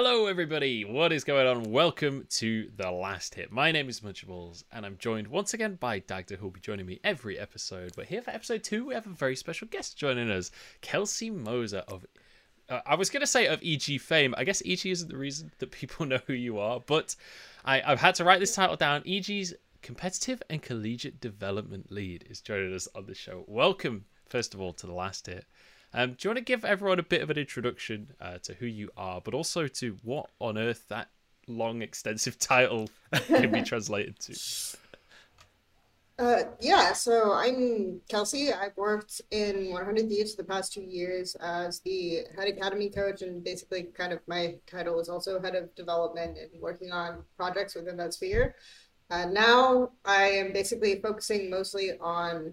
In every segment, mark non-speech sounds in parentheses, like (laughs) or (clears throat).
Hello, everybody. What is going on? Welcome to The Last Hit. My name is Munchables, and I'm joined once again by Dagda, who will be joining me every episode. But here for episode two, we have a very special guest joining us, Kelsey Moser of. Uh, I was going to say of EG fame. I guess EG isn't the reason that people (laughs) know who you are, but I, I've had to write this title down. EG's competitive and collegiate development lead is joining us on the show. Welcome, first of all, to The Last Hit. Um, do you want to give everyone a bit of an introduction uh, to who you are, but also to what on earth that long, extensive (laughs) title can be translated to? Uh, yeah, so I'm Kelsey. I've worked in 100 Thieves for the past two years as the head academy coach, and basically, kind of my title is also head of development and working on projects within that sphere. Uh, now I am basically focusing mostly on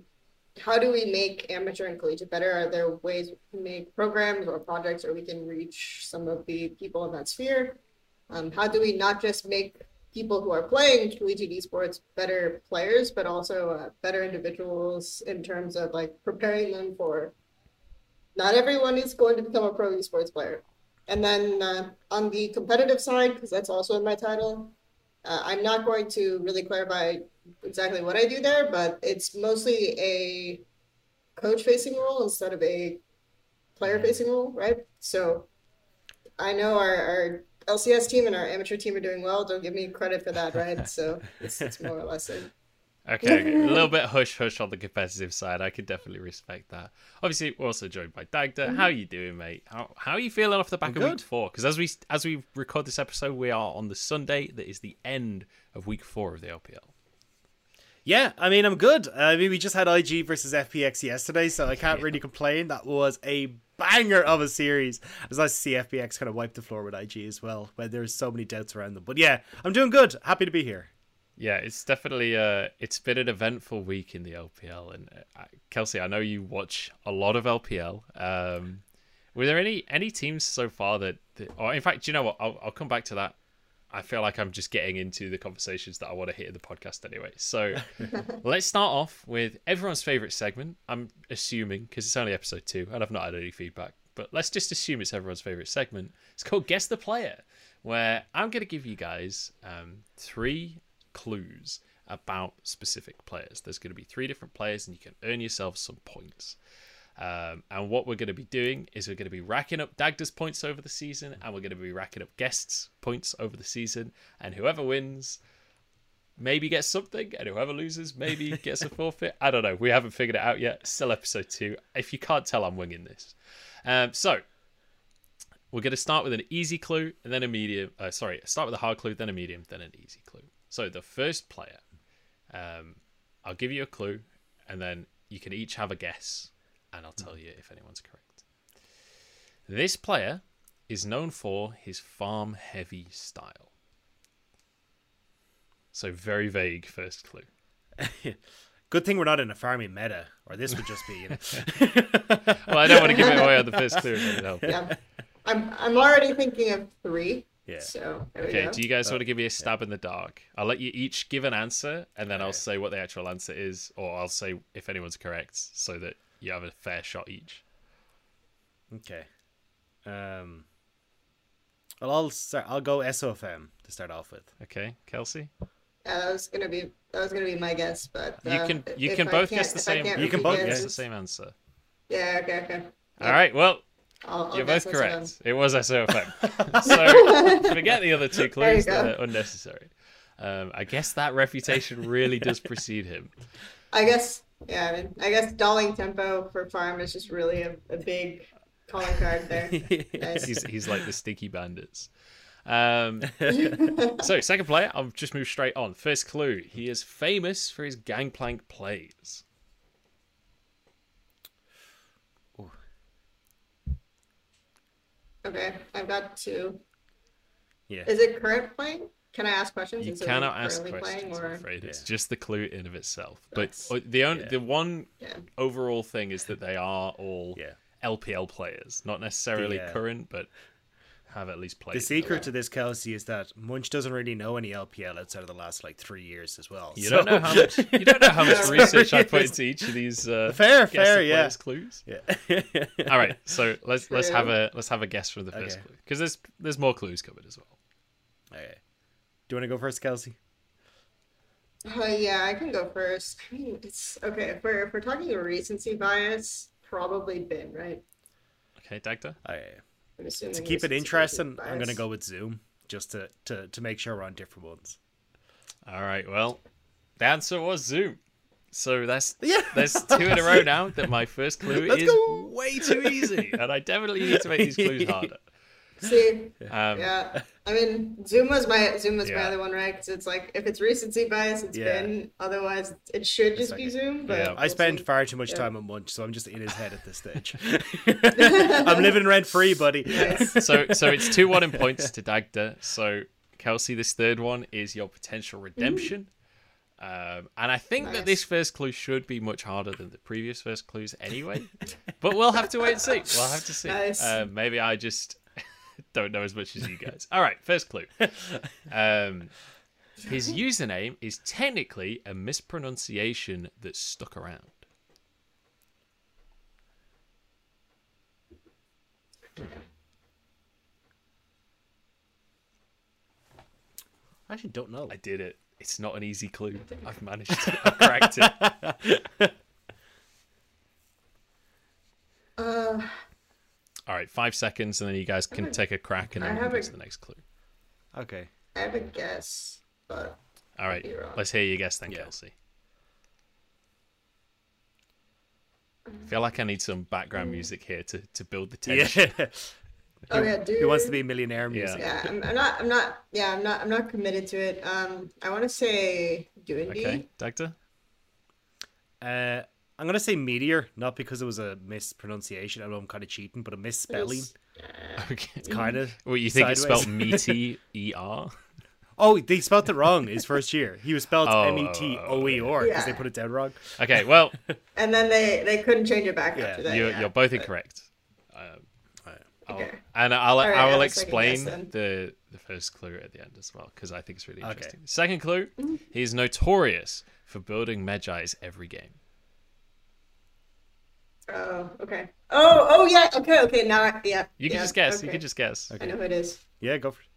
how do we make amateur and collegiate better? Are there ways we can make programs or projects or we can reach some of the people in that sphere? Um, how do we not just make people who are playing collegiate esports better players, but also uh, better individuals in terms of like preparing them for not everyone is going to become a pro esports player. And then uh, on the competitive side, because that's also in my title, uh, I'm not going to really clarify exactly what I do there, but it's mostly a coach facing role instead of a player facing role, right? So I know our, our LCS team and our amateur team are doing well. Don't give me credit for that, right? So it's, it's more or less it. (laughs) Okay, a little (laughs) bit hush hush on the competitive side. I could definitely respect that. Obviously, we're also joined by Dagda. Mm-hmm. How are you doing, mate? How how are you feeling off the back I'm of week good. four? Because as we as we record this episode, we are on the Sunday that is the end of week four of the LPL. Yeah, I mean, I'm good. I mean, we just had IG versus FPX yesterday, so I can't really complain. That was a banger of a series. It was nice to see FPX kind of wipe the floor with IG as well, where there's so many doubts around them. But yeah, I'm doing good. Happy to be here. Yeah, it's definitely uh, it's been an eventful week in the LPL. And uh, Kelsey, I know you watch a lot of LPL. Um, were there any any teams so far that, that or in fact, do you know what? I'll, I'll come back to that. I feel like I'm just getting into the conversations that I want to hit in the podcast anyway. So (laughs) (laughs) let's start off with everyone's favorite segment. I'm assuming because it's only episode two and I've not had any feedback, but let's just assume it's everyone's favorite segment. It's called Guess the Player, where I'm going to give you guys um, three clues about specific players. There's going to be three different players, and you can earn yourself some points. Um, and what we're going to be doing is we're going to be racking up Dagda's points over the season, and we're going to be racking up guests' points over the season. And whoever wins maybe gets something, and whoever loses maybe (laughs) gets a forfeit. I don't know. We haven't figured it out yet. Still episode two. If you can't tell, I'm winging this. Um, so we're going to start with an easy clue and then a medium. Uh, sorry, start with a hard clue, then a medium, then an easy clue. So the first player, um, I'll give you a clue, and then you can each have a guess, and I'll tell you if anyone's correct. This player is known for his farm heavy style. So very vague first clue. (laughs) Good thing we're not in a farming meta, or this would just be, you know. (laughs) Well, I don't want to give it away on the first clue. if it helps. Yeah. I'm, I'm already thinking of three. Yeah. So there we Okay, go. do you guys oh, want to give me a stab in the dark? I'll let you each give an answer, and then oh, I'll Alright. say what the actual answer is, or I'll say if anyone's correct, so that you have a fair shot each. Okay. Um. Well, I'll start. I'll go SOFM to start off with. Okay, Kelsey, Yeah, that was gonna be that was gonna be my guess, but you uh, can you can I both guess the same. You can both guess the same answer. Yeah. Okay. Okay. All right. Well, I'll, I'll you're both this one. correct. It was SOFM. (laughs) so forget the other two clues; go. they're unnecessary. Um, I guess that reputation really does precede him. I guess. Yeah. I mean, I guess dolling tempo for farm is just really a, a big calling card there. (laughs) Nice. He's he's like the Sticky Bandits. Um, (laughs) so second player, I'll just move straight on. First clue: he is famous for his gangplank plays. Okay, I've got two. Yeah. Is it current playing? Can I ask questions? You Is it cannot ask questions. playing, I'm or- afraid it's just the clue in of itself. That's- But uh, the only yeah. the one Yeah. overall thing is that they are all Yeah. LPL players, not necessarily The, uh, current, but have at least played. The it. secret to this, Kelsey, is that Munch doesn't really know any LPL outside of the last like three years as well. You So- don't know how much. (laughs) You don't know how much (laughs) research I put into each of these. Uh, (laughs) Fair, fair, the yeah. Clues. yeah. All right, so let's let's have a let's have a guess from the first Okay. clue because there's there's more clues covered as well. Okay. Do you want to go first, Kelsey? Uh, yeah, I can go first. I mean, it's okay. If we're if we're talking recency bias, probably bin, right? Okay, Dagda. Okay. I'm To keep it interesting, bias. I'm going to go with Zoom just to, to, to make sure we're on different ones. All right, well, the answer was Zoom. So that's (laughs) Yeah. there's two in a row now that my first clue (laughs) Let's is go. way too easy, and I definitely need to make these clues (laughs) harder. See, Um, yeah. (laughs) I mean, Zoom was my Zoom was my other one, right? Because it's like if it's recency bias, it's Yeah. Bin. Otherwise, it should just be okay. Zoom. But Yeah. we'll I spend see. far too much Yeah. time on Munch, so I'm just in his head at this stage. (laughs) (laughs) I'm living rent free, buddy. Nice. So so it's two one in points to Dagda. So Kelsey, this third one is your potential redemption. Um, and I think that this first clue should be much harder than the previous first clues anyway. but we'll have to wait and see. We'll have to see. Nice. Um, maybe I just (laughs) don't know as much as you guys. All right, first clue. Um, his username is technically a mispronunciation that stuck around. I actually don't know. I did it. It's not an easy clue. I've managed to. I've cracked it. (laughs) Uh, All right, five seconds, and then you guys can take a crack, and I then we'll have go a- to the next clue. Okay. I have a guess, but All right, let's hear your guess then, Yeah. Kelsey. I feel like I need some background music here to, to build the tension. Yeah. (laughs) oh yeah, dude. Who wants to be a millionaire music. Yeah, I'm, I'm not. I'm not. Yeah, I'm not. I'm not committed to it. Um, I want to say Duindy. Okay, Dagda? Uh, I'm gonna say meteor, not because it was a mispronunciation. I know I'm kind of cheating, but a misspelling. (laughs) Okay. Kind of. Well, you think it's spelled (laughs) Sideways. meaty E R? Oh, they spelled it wrong. His first year, he was spelled Oh, M E T O E R because Yeah. they put it down wrong. Okay, well, (laughs) And then they they couldn't change it back Yeah, after that. you're, yeah. you're both But- incorrect. Um, I'll- Okay. And I'll All right, I I will have a second guess explain the the first clue at the end as well because I think it's really Okay. interesting. Second clue: Mm-hmm. he is notorious for building Mejai's every game. Oh, okay. Oh, oh yeah. Okay, okay. Now, I- yeah. You can yeah, just guess. You can just guess. I know who it is. Yeah, go for it.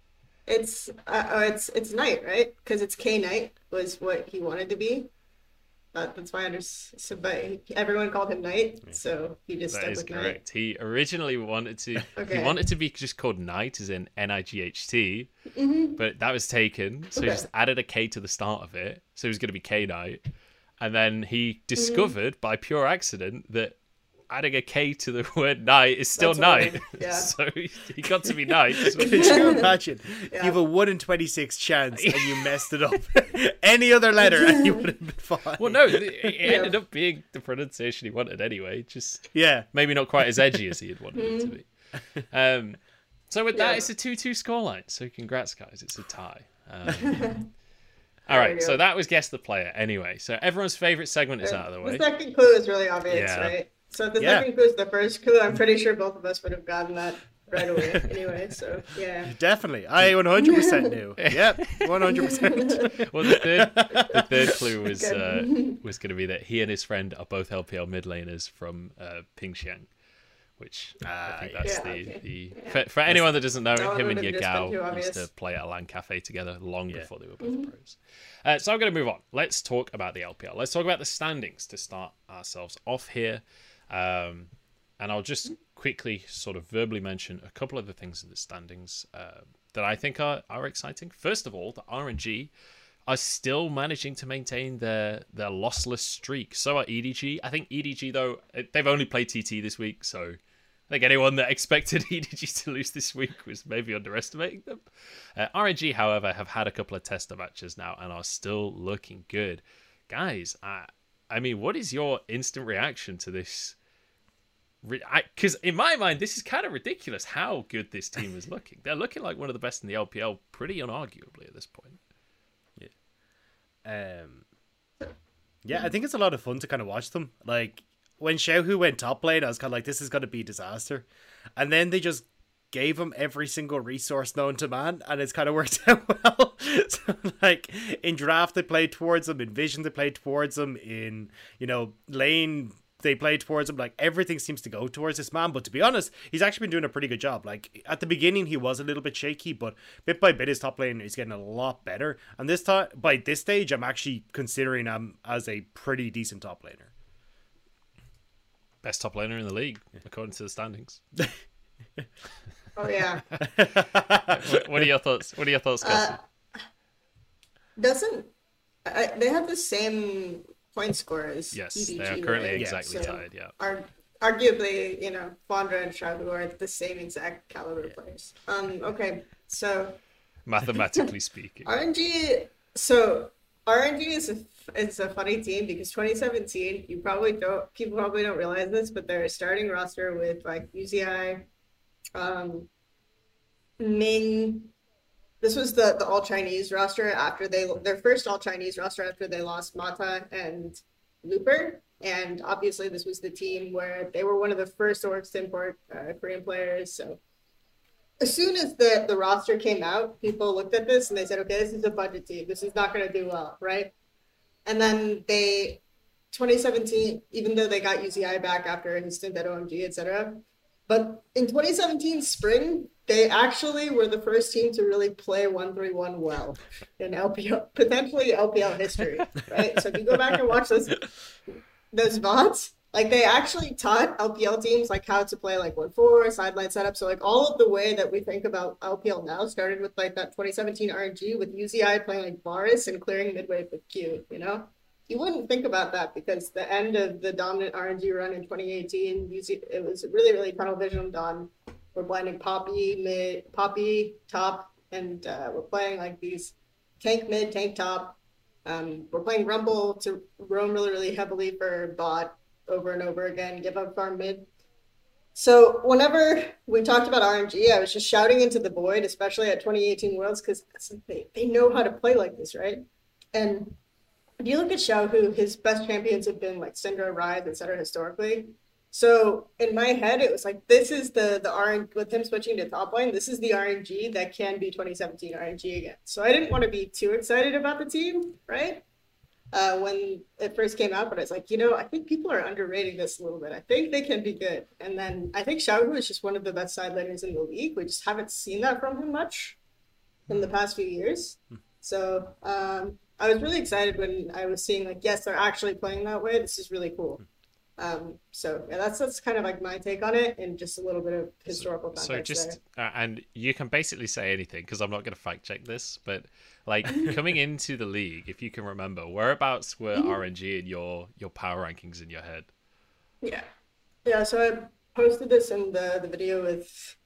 It's uh, oh, it's it's Knight, right? Because it's K Knight was what he wanted to be. Uh, that's why I understood. But he, everyone called him Knight, so he just That stuck is with Knight. correct. He originally wanted to. okay. He wanted to be just called Knight, as in N I G H T, but that was taken. So he Mm-hmm. Just added a K to the start of it. So he was going to be K Knight, and then he Mm-hmm. discovered by pure accident that adding a K to the (laughs) word Knight is still That's what I- Knight. (laughs) yeah. (laughs) so he, he got to be Knight. Could you imagine? Yeah. You have a one in twenty six chance, and you messed it up. Any other letter, and you would have been fine. well, no, it it ended up being the pronunciation he wanted anyway. Just Yeah. maybe not quite as edgy as he had wanted it to be. Um, so with that, it's a 2-2 scoreline. So congrats, guys. It's a tie. Um, all There right, we so that was guess the player. Anyway, so everyone's favorite segment is out of the way. The second clue is really obvious, Yeah. right? So if the Yeah. second clue is the first clue, I'm pretty sure both of us would have gotten that right away. (laughs) anyway, so yeah. Definitely. I 100% knew. (laughs) Yep. 100%. Well, the third, the third clue (laughs) was uh, was going to be that he and his friend are both LPL mid laners from uh, Pingxiang, which I Ah, think that's yeah. the, Okay. the Yeah. for, for anyone that doesn't know, That one him and would've just been Yagao used to play at a LAN cafe together long Yeah. before they were both pros. Uh, so I'm going to move on. Let's talk about the LPL. Let's talk about the standings to start ourselves off here. Um, and I'll just quickly sort of verbally mention a couple of the things in the standings uh, that I think are, are exciting. First of all, the RNG are still managing to maintain their their lossless streak. So are EDG. I think EDG though uh, they've only played TT this week, so I think anyone that expected (laughs) EDG to lose this week was maybe underestimating them. Uh, RNG, however, have had a couple of tester matches now and are still looking good. Guys, I, I mean, what is your instant reaction to this? Because in my mind, this is kind of ridiculous how good this team is looking. They're looking like one of the best in the LPL, pretty unarguably at this point. Um, yeah, I think it's a lot of fun to kind of watch them. Like when Xiaohu went top lane, I was kind of like, this is going to be a disaster. And then they just gave him every single resource known to man, and it's kind of worked (laughs) out well. so, like in draft, they played towards him. In vision, they played towards him. In you know lane, they played towards him. Like everything seems to go towards this man. But to be honest, he's actually been doing a pretty good job. Like at the beginning, he was a little bit shaky, but bit by bit, his top lane is getting a lot better. And this time, by this stage, I'm actually considering him as a pretty decent top laner. Best top laner in the league, according to the standings. (laughs) Oh yeah. what, what are your thoughts? What are your thoughts, Kelsey? Uh, doesn't I, they have the same point scores? yes, EDG, they are currently right? exactly So, tied. Yeah. Are arguably, you know, Flandre and Xiaohu are the same exact caliber players. Um. Okay. So Mathematically (laughs) speaking. RNG. So RNG is a it's a funny team because 2017. You probably don't people probably don't realize this, but they're starting roster with like UZI, um, Ming. This was the the all Chinese roster after they their first all Chinese roster after they lost Mata and Looper. And obviously, this was the team where they were one of the first orgs to import uh, Korean players. So as soon as the, the roster came out, people looked at this and they said, okay, this is a budget team. This is not going to do well, right? And then they, 2017, even though they got UZI back after his stint at OMG, etc. But in 2017 spring, they actually were the first team to really play 131 well in LPL, potentially LPL history, (laughs) right? So if you go back and watch those, those VODs, like they actually taught LPL teams like how to play like one four sideline setup. So like all of the way that we think about LPL now started with like that 2017 RNG with UZI playing like Varus and clearing midway with Q. You know, you wouldn't think about that because the end of the dominant RNG run in 2018, UZ, it was really really tunnel vision done. We're blending Poppy mid, Poppy top, and uh, we're playing like these tank mid, tank top. Um, we're playing Rumble to roam really really heavily for bot over and over again, give up farm mid. So whenever we talked about RNG, I was just shouting into the void, especially at 2018 Worlds, because they, they know how to play like this, right? And if you look at Xiaohu, his best champions have been like Syndra, Ryze, etc. historically. So in my head, it was like this is the the RNG with him switching to top lane. This is the RNG that can be 2017 RNG again. So I didn't want to be too excited about the team, right? uh, when it first came out, but it's like, you know, I think people are underrating this a little bit. I think they can be good. And then I think Xiaohu is just one of the best side laners in the league. We just haven't seen that from him much in the past few years. So um, I was really excited when I was seeing like, yes, they're actually playing that way. This is really cool. Um, so yeah, that's that's kind of like my take on it, and just a little bit of historical context. So just uh, and you can basically say anything because I'm not going to fact check this, but like (laughs) coming into the league, if you can remember, whereabouts were Mm-hmm. RNG in your your power rankings in your head? Yeah. Yeah, so I posted this in the, the video with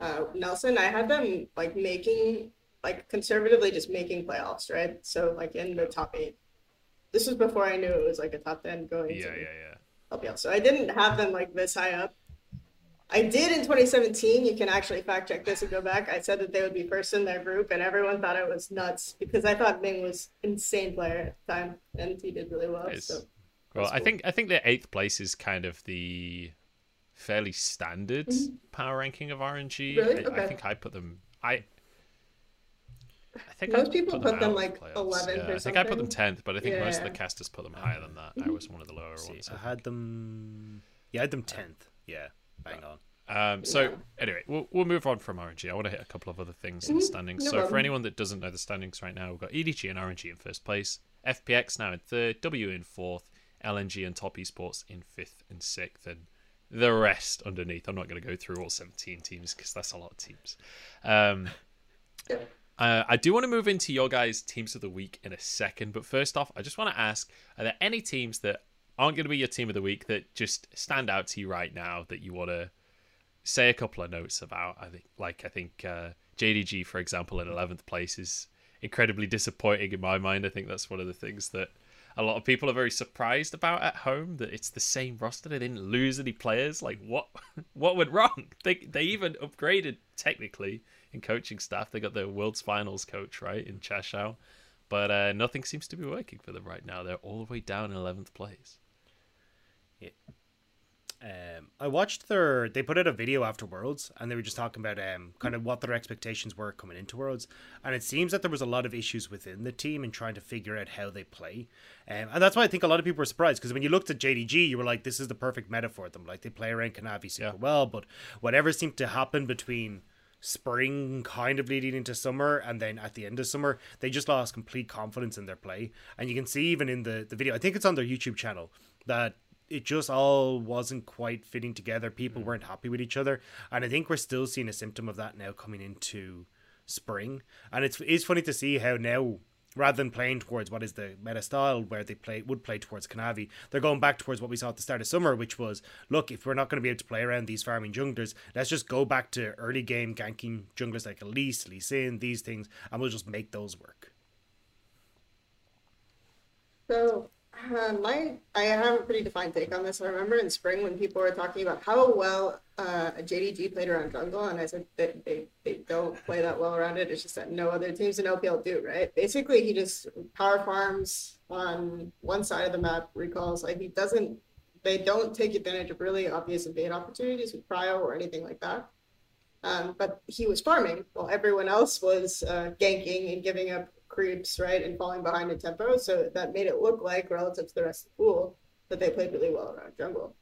uh, Nelson. I had them like making, like conservatively just making playoffs, right? So like in the top eight. This was before I knew it was like a top 10 going Yeah, to yeah, yeah. LPL. So I didn't have them like this high up. I did in 2017. You can actually fact check this and go back. I said that they would be first in their group, and everyone thought I was nuts because I thought Ming was insane player at the time, and he did really well. It's- So Well, That's I think I think the eighth place is kind of the fairly standard power ranking of RNG. Mm-hmm. Really? I, I think I put them. I. I think Most I people put out them, of like, playoffs. 11th Yeah, or I think I put them tenth, but I think most of the Yeah. casters put them higher than that. I was one of the lower See, ones. I I had them. Yeah, I had them tenth. Yeah, bang on. Um, so Yeah. anyway, we'll we'll move on from RNG. I want to hit a couple of other things in the standings. no so for anyone that doesn't know the standings right now, we've got EDG and RNG in first place, FPX now in third, W in fourth, LNG and Top Esports in fifth and sixth, and the rest underneath. I'm not going to go through all 17 teams because that's a lot of teams. Um, (laughs) Yep. Uh, I do want to move into your guys' teams of the week in a second, but first off, I just want to ask: Are there any teams that aren't going to be your team of the week that just stand out to you right now that you want to say a couple of notes about? I think, like, I think uh, JDG, for example, in eleventh place is incredibly disappointing in my mind. I think that's one of the things that a lot of people are very surprised about at home that it's the same roster. They didn't lose any players. Like, what? (laughs) What went wrong? They they even upgraded technically in coaching staff. They got their World's Finals coach right in Chashao, but uh, nothing seems to be working for them right now. They're all the way down in eleventh place. Um, I watched their. They put out a video after Worlds, and they were just talking about um kind of what their expectations were coming into Worlds, and it seems that there was a lot of issues within the team in trying to figure out how they play, um, and that's why I think a lot of people were surprised because when you looked at JDG, you were like, this is the perfect meta for them. Like they play around Kanavi super Yeah. well, but whatever seemed to happen between spring kind of leading into summer and then at the end of summer they just lost complete confidence in their play. And you can see even in the, the video i think it's on their youtube channel that it just all wasn't quite fitting together. People mm. weren't happy with each other. And i think we're still seeing a symptom of that now coming into spring. And it's it's funny to see how now rather than playing towards what is the meta style where they play would play towards Kanavi, they're going back towards what we saw at the start of summer, which was look, if we're not going to be able to play around these farming junglers, let's just go back to early game ganking junglers like Elise, Lee Sin, these things, and we'll just make those work. So, uh, my I have a pretty defined take on this. I remember in spring when people were talking about how well uh, JDG played around jungle, and I said that they, they don't play that well around it. It's just that no other teams in LPL do, right? Basically, he just power farms on one side of the map, recalls. Like he doesn't, they don't take advantage of really obvious invade opportunities with Prio or anything like that. Um, but he was farming while everyone else was uh, ganking and giving up creeps, right, and falling behind in tempo. So that made it look like, relative to the rest of the pool, that they played really well around jungle.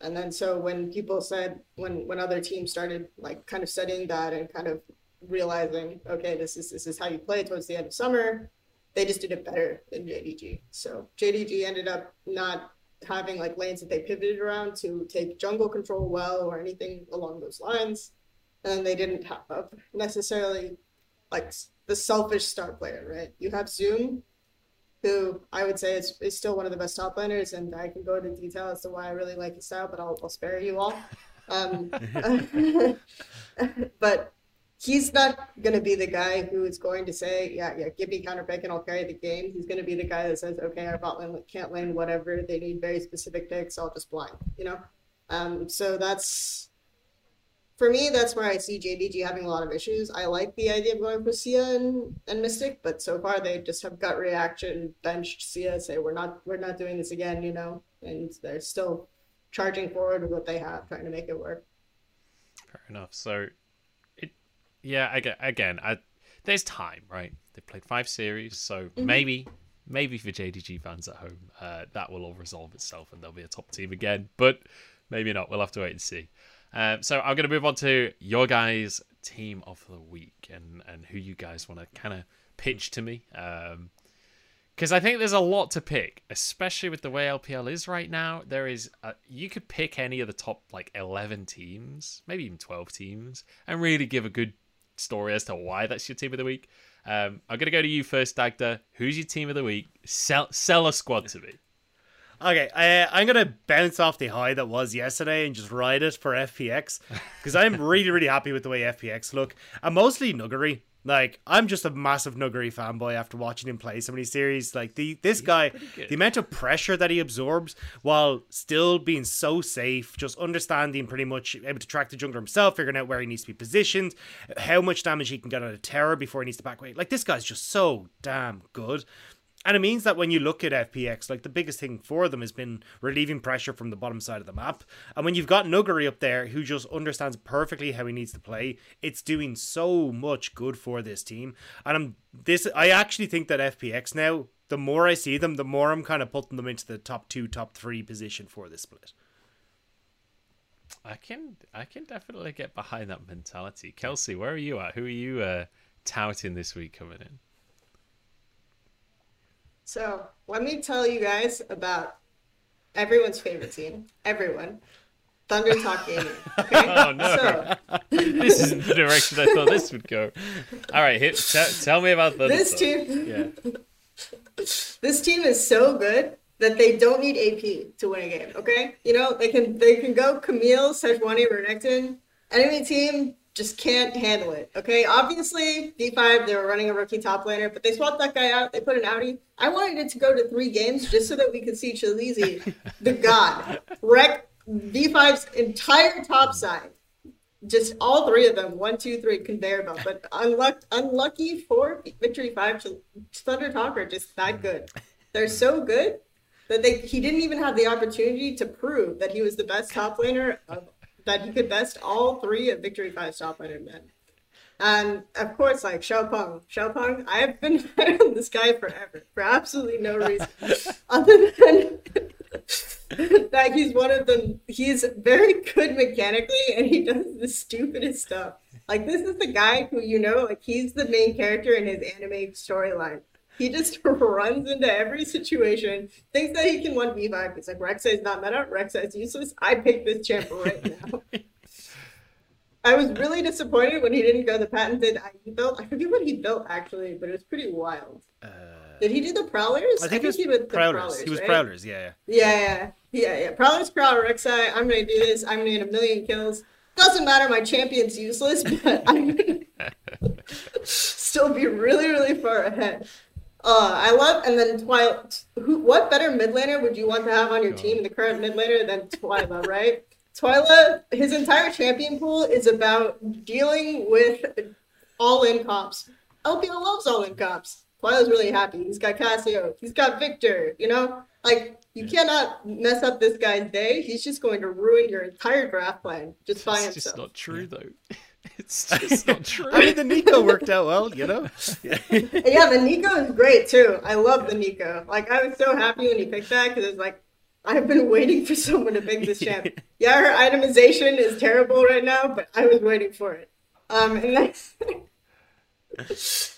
And then so when people said, when when other teams started like kind of studying that and kind of realizing, okay, this is this is how you play towards the end of summer, they just did it better than JDG. So JDG ended up not having like lanes that they pivoted around to take jungle control well or anything along those lines and they didn't have necessarily like the selfish star player, right? You have Zoom, who I would say is, is still one of the best top laners, and I can go into detail as to why I really like his style, but I'll, I'll spare you all. Um, (laughs) (laughs) but he's not going to be the guy who is going to say, yeah, yeah, give me counter pick and I'll carry the game. He's going to be the guy that says, okay, our bot lane can't lane whatever. They need very specific picks. I'll just blind, you know? Um, so that's for me, that's where I see JDG having a lot of issues. I like the idea of going for Sia and, and Mystic, but so far they just have gut reaction, benched Sia, say we're not we're not doing this again, you know, and they're still charging forward with what they have, trying to make it work. Fair enough. So, it, yeah, again, again, I, there's time, right? They played five series, so maybe, maybe for JDG fans at home, uh, that will all resolve itself and they'll be a top team again. But maybe not. We'll have to wait and see. Um, so I'm going to move on to your guys' team of the week and and who you guys want to kind of pitch to me. Um, because I think there's a lot to pick, especially with the way LPL is right now. There is, uh you could pick any of the top like 11 teams, maybe even 12 teams, and really give a good story as to why that's your team of the week. Um, I'm gonna go to you first, Dagda. Who's your team of the week? Sell, sell a squad to me. Okay, I, I'm gonna bounce off the high that was yesterday and just ride it for FPX because (laughs) I'm really, really happy with the way FPX look. I'm mostly Nuguri. Like I'm just a massive Nuguri fanboy after watching him play so many series. Like the this guy, the amount of pressure that he absorbs while still being so safe, just understanding pretty much able to track the jungler himself, figuring out where he needs to be positioned, how much damage he can get on a terror before he needs to back away. Like this guy's just so damn good. And it means that when you look at FPX, like the biggest thing for them has been relieving pressure from the bottom side of the map. And when you've got Nuguri up there who just understands perfectly how he needs to play, it's doing so much good for this team. And I'm this I actually think that FPX now, the more I see them, the more I'm kind of putting them into the top two, top three position for this split. I can, I can definitely get behind that mentality. Kelsey, where are you at? Who are you uh, touting this week coming in? So let me tell you guys about everyone's favorite team. Everyone. Thunder Talk Gaming. (laughs) Okay? Oh, no. So this isn't the direction I thought this would go. All right, hit, tell, tell me about the this team Yeah. this team is so good that they don't need AP to win a game. Okay, you know they can they can go Camille, Sejuani, Renekton. Enemy team just can't handle it. Okay, obviously V5 they were running a rookie top laner, but they swapped that guy out. They put an Audi. I wanted it to go to three games just so that we could see Chalizi, the (laughs) god, wreck V5's entire top side. Just all three of them, one, two, three, conveyor belt. But unluck- unlucky for Victory 5, Thunder Talk are just that good. They're so good that they he didn't even have the opportunity to prove that he was the best top laner of, that he could best all three of Victory Five top laner men. And of course, like Xiaopeng, Xiaopeng, I have been (laughs) on this guy forever for absolutely no reason (laughs) other than (laughs) that he's one of them. He's very good mechanically, and he does the stupidest stuff. Like this is the guy who you know, like he's the main character in his anime storyline. He just (laughs) runs into every situation, thinks that he can one v five. He's like Rek'Sai is not meta, Rek'Sai is useless. I pick this champ right now. (laughs) I was really disappointed when he didn't go the patented IE build. I forget what he built actually, but it was pretty wild. Uh, Did he do the prowlers? I think it was he did the Prowlers. He was right? Prowlers, yeah. Yeah, yeah, yeah, yeah. Prowlers, Prowler, Rek'Sai. I'm gonna do this. I'm gonna get a million kills. Doesn't matter. My champion's useless, (laughs) but I'm gonna still be really, really far ahead. Uh, I love and then Twilight. Who? What better mid laner would you want to have on your team, the current mid laner, than Twyla, (laughs) right? Twyla, his entire champion pool is about dealing with all-in comps. LPL loves all-in comps. Twyla's really happy. He's got Cassio. He's got Viktor. You know, like you cannot mess up this guy's day. He's just going to ruin your entire draft plan just by It's himself. just not true though. (laughs) (laughs) It's just not (laughs) true. I mean, the Neeko worked out well, you know? Yeah. (laughs) yeah, the Neeko is great too. I love the Neeko. Like I was so happy when he picked that because it's like I've been waiting for someone to pick this champ. Yeah, her itemization is terrible right now, but I was waiting for it. Um, and then,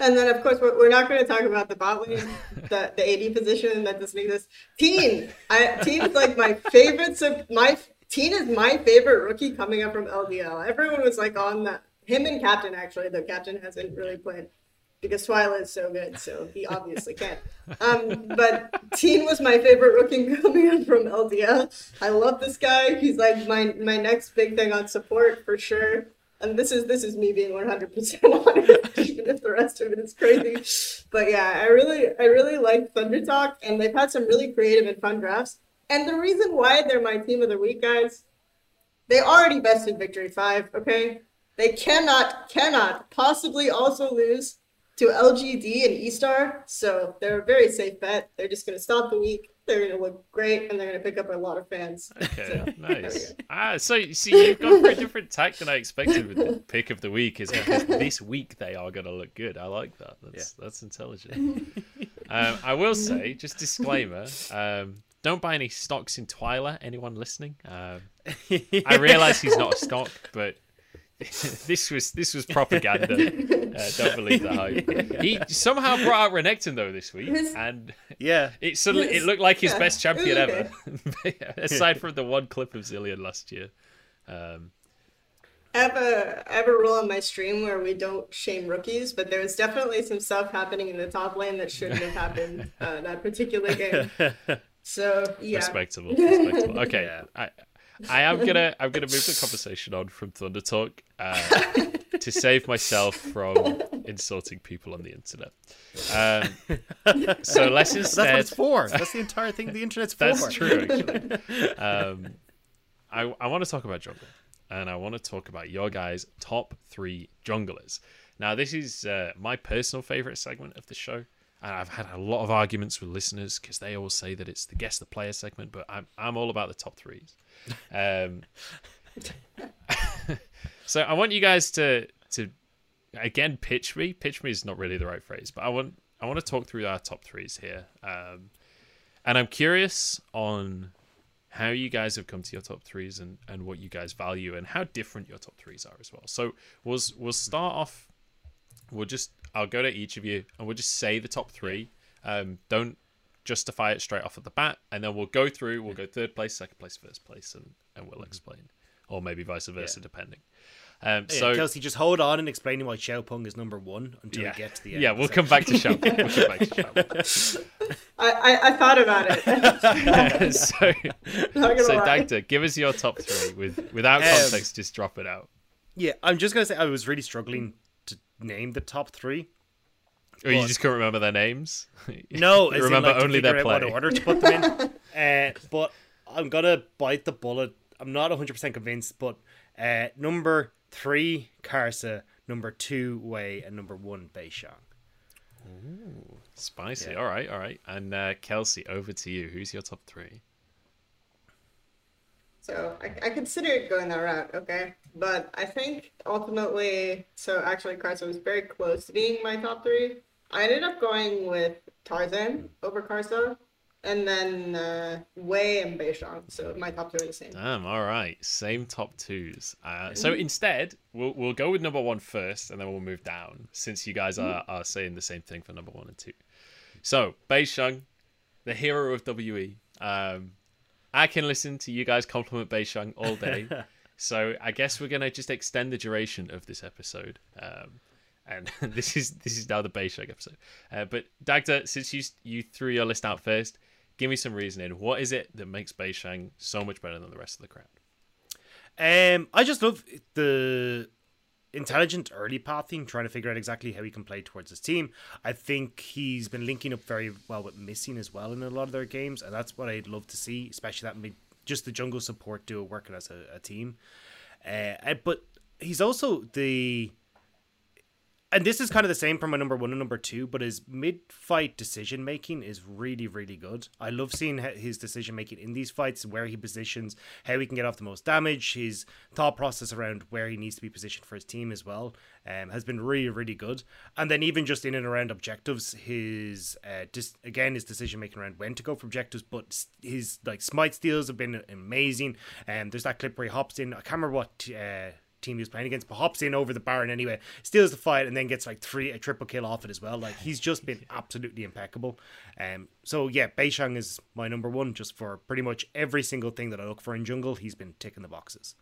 and then of course we're, we're not going to talk about the bot lane, the the AD position that doesn't exist. Teen, I Teen's like my favorite. So my Teen is my favorite rookie coming up from LDL. Everyone was like on that. Him and Captain actually, though Captain hasn't really played because Twyla is so good, so he obviously can't. Um, but Teen was my favorite rookie coming up from LDL. I love this guy. He's like my my next big thing on support for sure. And this is this is me being one hundred percent (laughs) honest, even if the rest of it is crazy. But yeah, I really I really like Thunder Talk, and they've had some really creative and fun drafts. And the reason why they're my team of the week, guys, they already bested Victory Five. Okay, they cannot cannot possibly also lose to LGD and E-Star, so they're a very safe bet. They're just going to stop the week. They're going to look great, and they're going to pick up a lot of fans. Okay, So, nice. Ah, so you see, you've gone for a different tack than I expected with the pick of the week. Is because this week they are going to look good. I like that. That's that's intelligent. um, I will say, just disclaimer: um, don't buy any stocks in Twyla. Anyone listening? Um, (laughs) I realize he's not a stock, but (laughs) this was this was propaganda. Uh, don't believe the hype. He somehow brought out Renekton though this week, and yeah. it suddenly it looked like his Yeah, best champion ever. (laughs) Aside from the one clip of Zillion last year. Um, I have a I have a rule on my stream where we don't shame rookies, but there was definitely some stuff happening in the top lane that shouldn't have happened uh, that particular game. So yeah, Respectable. (laughs) Respectable. Okay. I I am gonna I'm gonna move the conversation on from Thunder Talk uh, to save myself from insulting people on the internet. Um, so let's That's what it's for. That's the entire thing the internet's for. That's true, (laughs) actually. um, I, I want to talk about jungle, and I want to talk about your guys' top three junglers. Now, this is uh, my personal favorite segment of the show, and I've had a lot of arguments with listeners because they always say that it's the guess the player segment, but I'm I'm all about the top threes. Um, (laughs) so I want you guys to to again pitch me. Pitch me is not really the right phrase, but I want I want to talk through our top threes here. Um, and I'm curious on how you guys have come to your top threes and, and what you guys value and how different your top threes are as well. So we'll we'll start off. We'll just I'll go to each of you and we'll just say the top three. Um, don't justify it straight off at the bat, and then we'll go through. We'll go third place, second place, first place, and and we'll explain, or maybe vice versa, depending. Um, Yeah, so Kelsey, just hold on and explain why Xiaopeng is number one until yeah, we get to the end. yeah, we'll come back to Shao. We'll come back to Shao. I, I, I thought about it. (laughs) so, (laughs) Not so. Dagda, give us your top three with without Um, context. just drop it out. Yeah, I'm just gonna say I was really struggling to name the top three. Or you just couldn't remember their names. (laughs) No, You as in, remember like, only their out what play. order to put them in. (laughs) uh, but I'm gonna bite the bullet. I'm not 100 percent convinced, but uh, number three, Karsa. Number two, Wei, and number one, Beishang. Ooh, spicy. Yeah. All right, all right. And uh, Kelsey, over to you. Who's your top three? So I, I considered going that route, okay? But I think ultimately, so actually, Karsa was very close to being my top three. I ended up going with Tarzan over Karsa and then uh, Wei and Beishang. So my top two are the same. Damn, all right, same top twos. Uh, so mm-hmm. instead, we'll we'll go with number one first, and then we'll move down since you guys are, are saying the same thing for number one and two. So Beishang, the hero of WE. Um, I can listen to you guys compliment Beishang all day. (laughs) so I guess we're gonna just extend the duration of this episode. Um, and (laughs) this is this is now the Beishang episode. Uh, but Dagda, since you you threw your list out first, give me some reasoning. What is it that makes Beishang so much better than the rest of the crowd? Um, I just love the intelligent early pathing, trying to figure out exactly how he can play towards his team. I think he's been linking up very well with Missing as well in a lot of their games, and that's what I'd love to see, especially that mid, just the jungle support duo working as a, a team. Uh, but he's also the and this is kind of the same for my number one and number two, but his mid fight decision making is really, really good. I love seeing his decision making in these fights, where he positions, how he can get off the most damage, his thought process around where he needs to be positioned for his team as well. Um, has been really, really good. And then even just in and around objectives, his uh, dis- again his decision making around when to go for objectives, but his like smite steals have been amazing. And um, there's that clip where he hops in. I can't remember what. Uh, team he was playing against, but hops in over the Baron anyway, steals the fight, and then gets like three a triple kill off it as well. Like he's just been absolutely impeccable. Um, so yeah, Beishang is my number one just for pretty much every single thing that I look for in jungle. He's been ticking the boxes.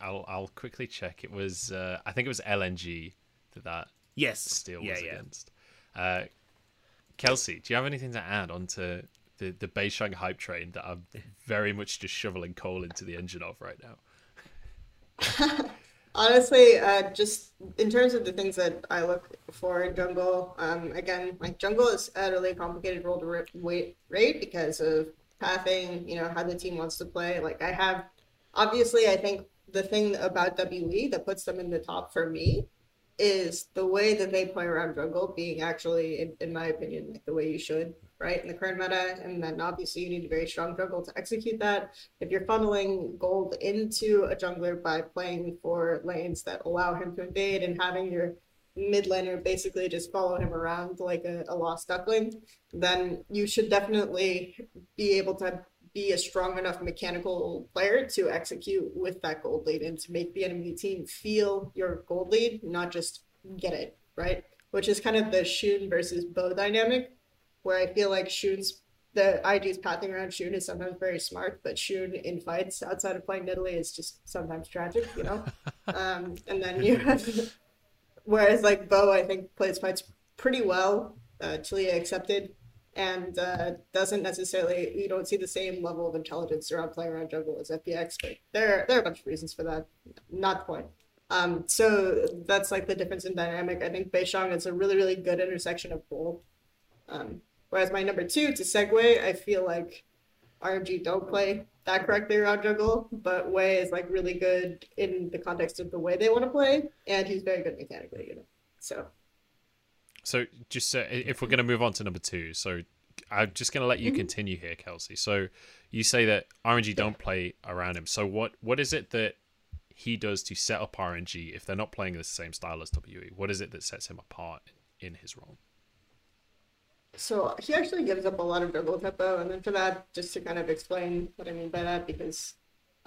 I'll I'll quickly check. It was uh, I think it was LNG that that yes steal yeah, was yeah. against. Uh, Kelsey, do you have anything to add onto the the Beishang hype train that I'm (laughs) very much just shoveling coal into the engine of right now? (laughs) Honestly, uh, just in terms of the things that I look for in Jungle, um, again, like Jungle is a really complicated role to rate, rate because of pathing, you know, how the team wants to play. Like I have, obviously, I think the thing about WE that puts them in the top for me is the way that they play around jungle being actually, in, in my opinion, like the way you should right, in the current meta. And then obviously you need a very strong jungle to execute that. If you're funneling gold into a jungler by playing for lanes that allow him to invade and having your mid laner basically just follow him around like a, a lost duckling, then you should definitely be able to be a strong enough mechanical player to execute with that gold lead and to make the enemy team feel your gold lead, not just get it, right? Which is kind of the Xun versus Bo dynamic where I feel like Xun's the IG's pathing around Xun is sometimes very smart, but Xun in fights outside of playing Nidalee is just sometimes tragic, you know. (laughs) um, and then you have, whereas like Bo, I think plays fights pretty well, uh, Taliyah accepted, and uh, doesn't necessarily you don't see the same level of intelligence around playing around jungle as FPX, but there there are a bunch of reasons for that. Not the point. Um, so that's like the difference in dynamic. I think Beishang is a really really good intersection of both. Um, Whereas my number two to segue, I feel like RNG don't play that correctly around jungle, but Wei is like really good in the context of the way they want to play, and he's very good mechanically, you know. So. So just uh, if we're going to move on to number two, so I'm just going to let you mm-hmm. continue here, Kelsey. So you say that RNG don't play around him. So what what is it that he does to set up RNG if they're not playing the same style as WE? What is it that sets him apart in his role? So he actually gives up a lot of dribble tempo, and then for that, just to kind of explain what I mean by that, because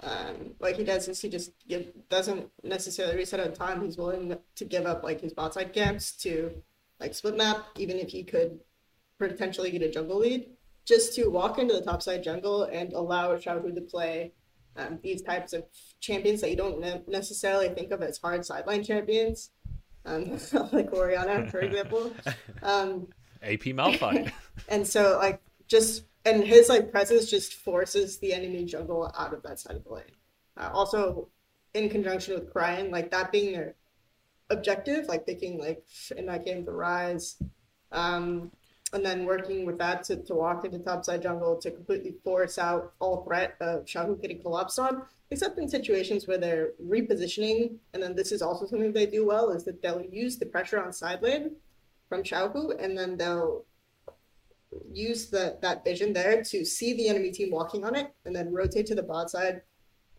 um, what he does is he just give, doesn't necessarily reset on time. He's willing to give up like his bot side camps to like split map, even if he could potentially get a jungle lead, just to walk into the top side jungle and allow Xiaohu to play um, these types of champions that you don't ne- necessarily think of as hard sideline champions, um, (laughs) like Orianna, for (laughs) example. Um, AP (laughs) Malphite. and so like just and his like presence just forces the enemy jungle out of that side of the lane. Uh, also, in conjunction with Cryin, like that being their objective, like picking like in that game the Ryze, um, and then working with that to, to walk into topside jungle to completely force out all threat of Xiaohu getting collapsed on, except in situations where they're repositioning. And then this is also something they do well is that they'll use the pressure on side lane from Xiaohu, and then they'll use the that vision there to see the enemy team walking on it, and then rotate to the bot side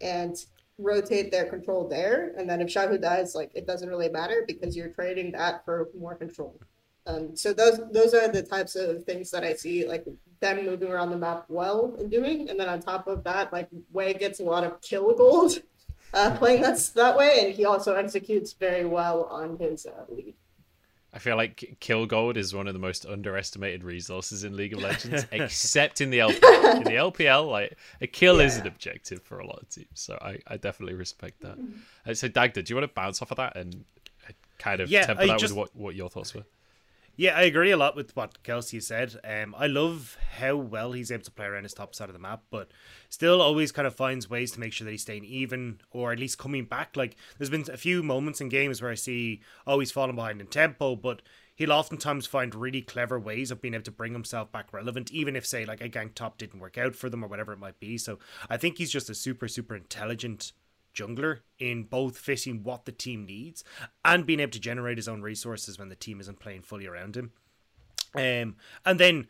and rotate their control there. And then if Xiaohu dies, like it doesn't really matter because you're trading that for more control. Um, so those those are the types of things that I see like them moving around the map well and doing. And then on top of that, like Wei gets a lot of kill gold (laughs) uh, playing that's that way, and he also executes very well on his uh, lead. I feel like kill gold is one of the most underestimated resources in League of Legends, (laughs) except in the LPL. In the LPL, like a kill yeah. is an objective for a lot of teams, so I, I definitely respect that. Uh, so Dagda, do you want to bounce off of that and uh, kind of yeah, temper I that just... with what, what your thoughts were? Yeah, I agree a lot with what Kelsey said. Um, I love how well he's able to play around his top side of the map, but still always kind of finds ways to make sure that he's staying even or at least coming back. Like there's been a few moments in games where I see oh he's falling behind in tempo, but he'll oftentimes find really clever ways of being able to bring himself back relevant, even if say like a gank top didn't work out for them or whatever it might be. So I think he's just a super super intelligent jungler in both fitting what the team needs and being able to generate his own resources when the team isn't playing fully around him. Um, and then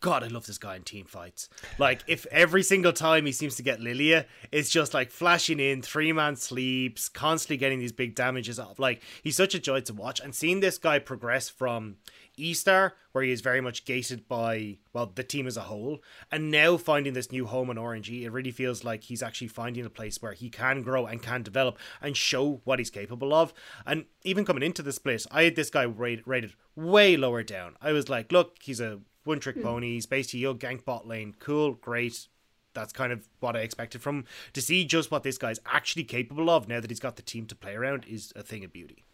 God, I love this guy in team fights. Like, if every single time he seems to get Lilia, it's just like flashing in, three man sleeps, constantly getting these big damages off. Like, he's such a joy to watch. And seeing this guy progress from E-Star, where he is very much gated by, well, the team as a whole, and now finding this new home in RNG, it really feels like he's actually finding a place where he can grow and can develop and show what he's capable of. And even coming into the split, I had this guy rated, rated way lower down. I was like, look, he's a one trick mm. pony. He's basically your gank bot lane. Cool, great. That's kind of what I expected from him. To see just what this guy's actually capable of now that he's got the team to play around is a thing of beauty.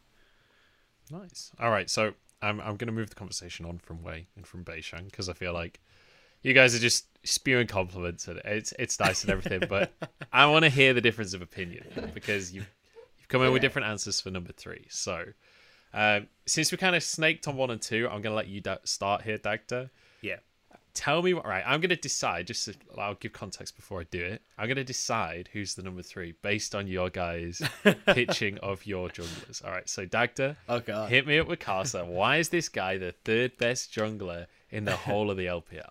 Nice. All right, so I'm I'm going to move the conversation on from Wei and from Beishang because I feel like you guys are just spewing compliments and it's it's nice and everything, but (laughs) I want to hear the difference of opinion because you've you've come in with different answers for number three. So um, since we kind of snaked on one and two, I'm going to let you da- start here, Dagda. Tell me what. Right, I'm going to decide. Just to, I'll give context before I do it. I'm going to decide who's the number three based on your guys' (laughs) pitching of your junglers. All right. So Dagda, oh god, hit me up with Karsa. Why is this guy the third best jungler in the whole of the LPL? (laughs)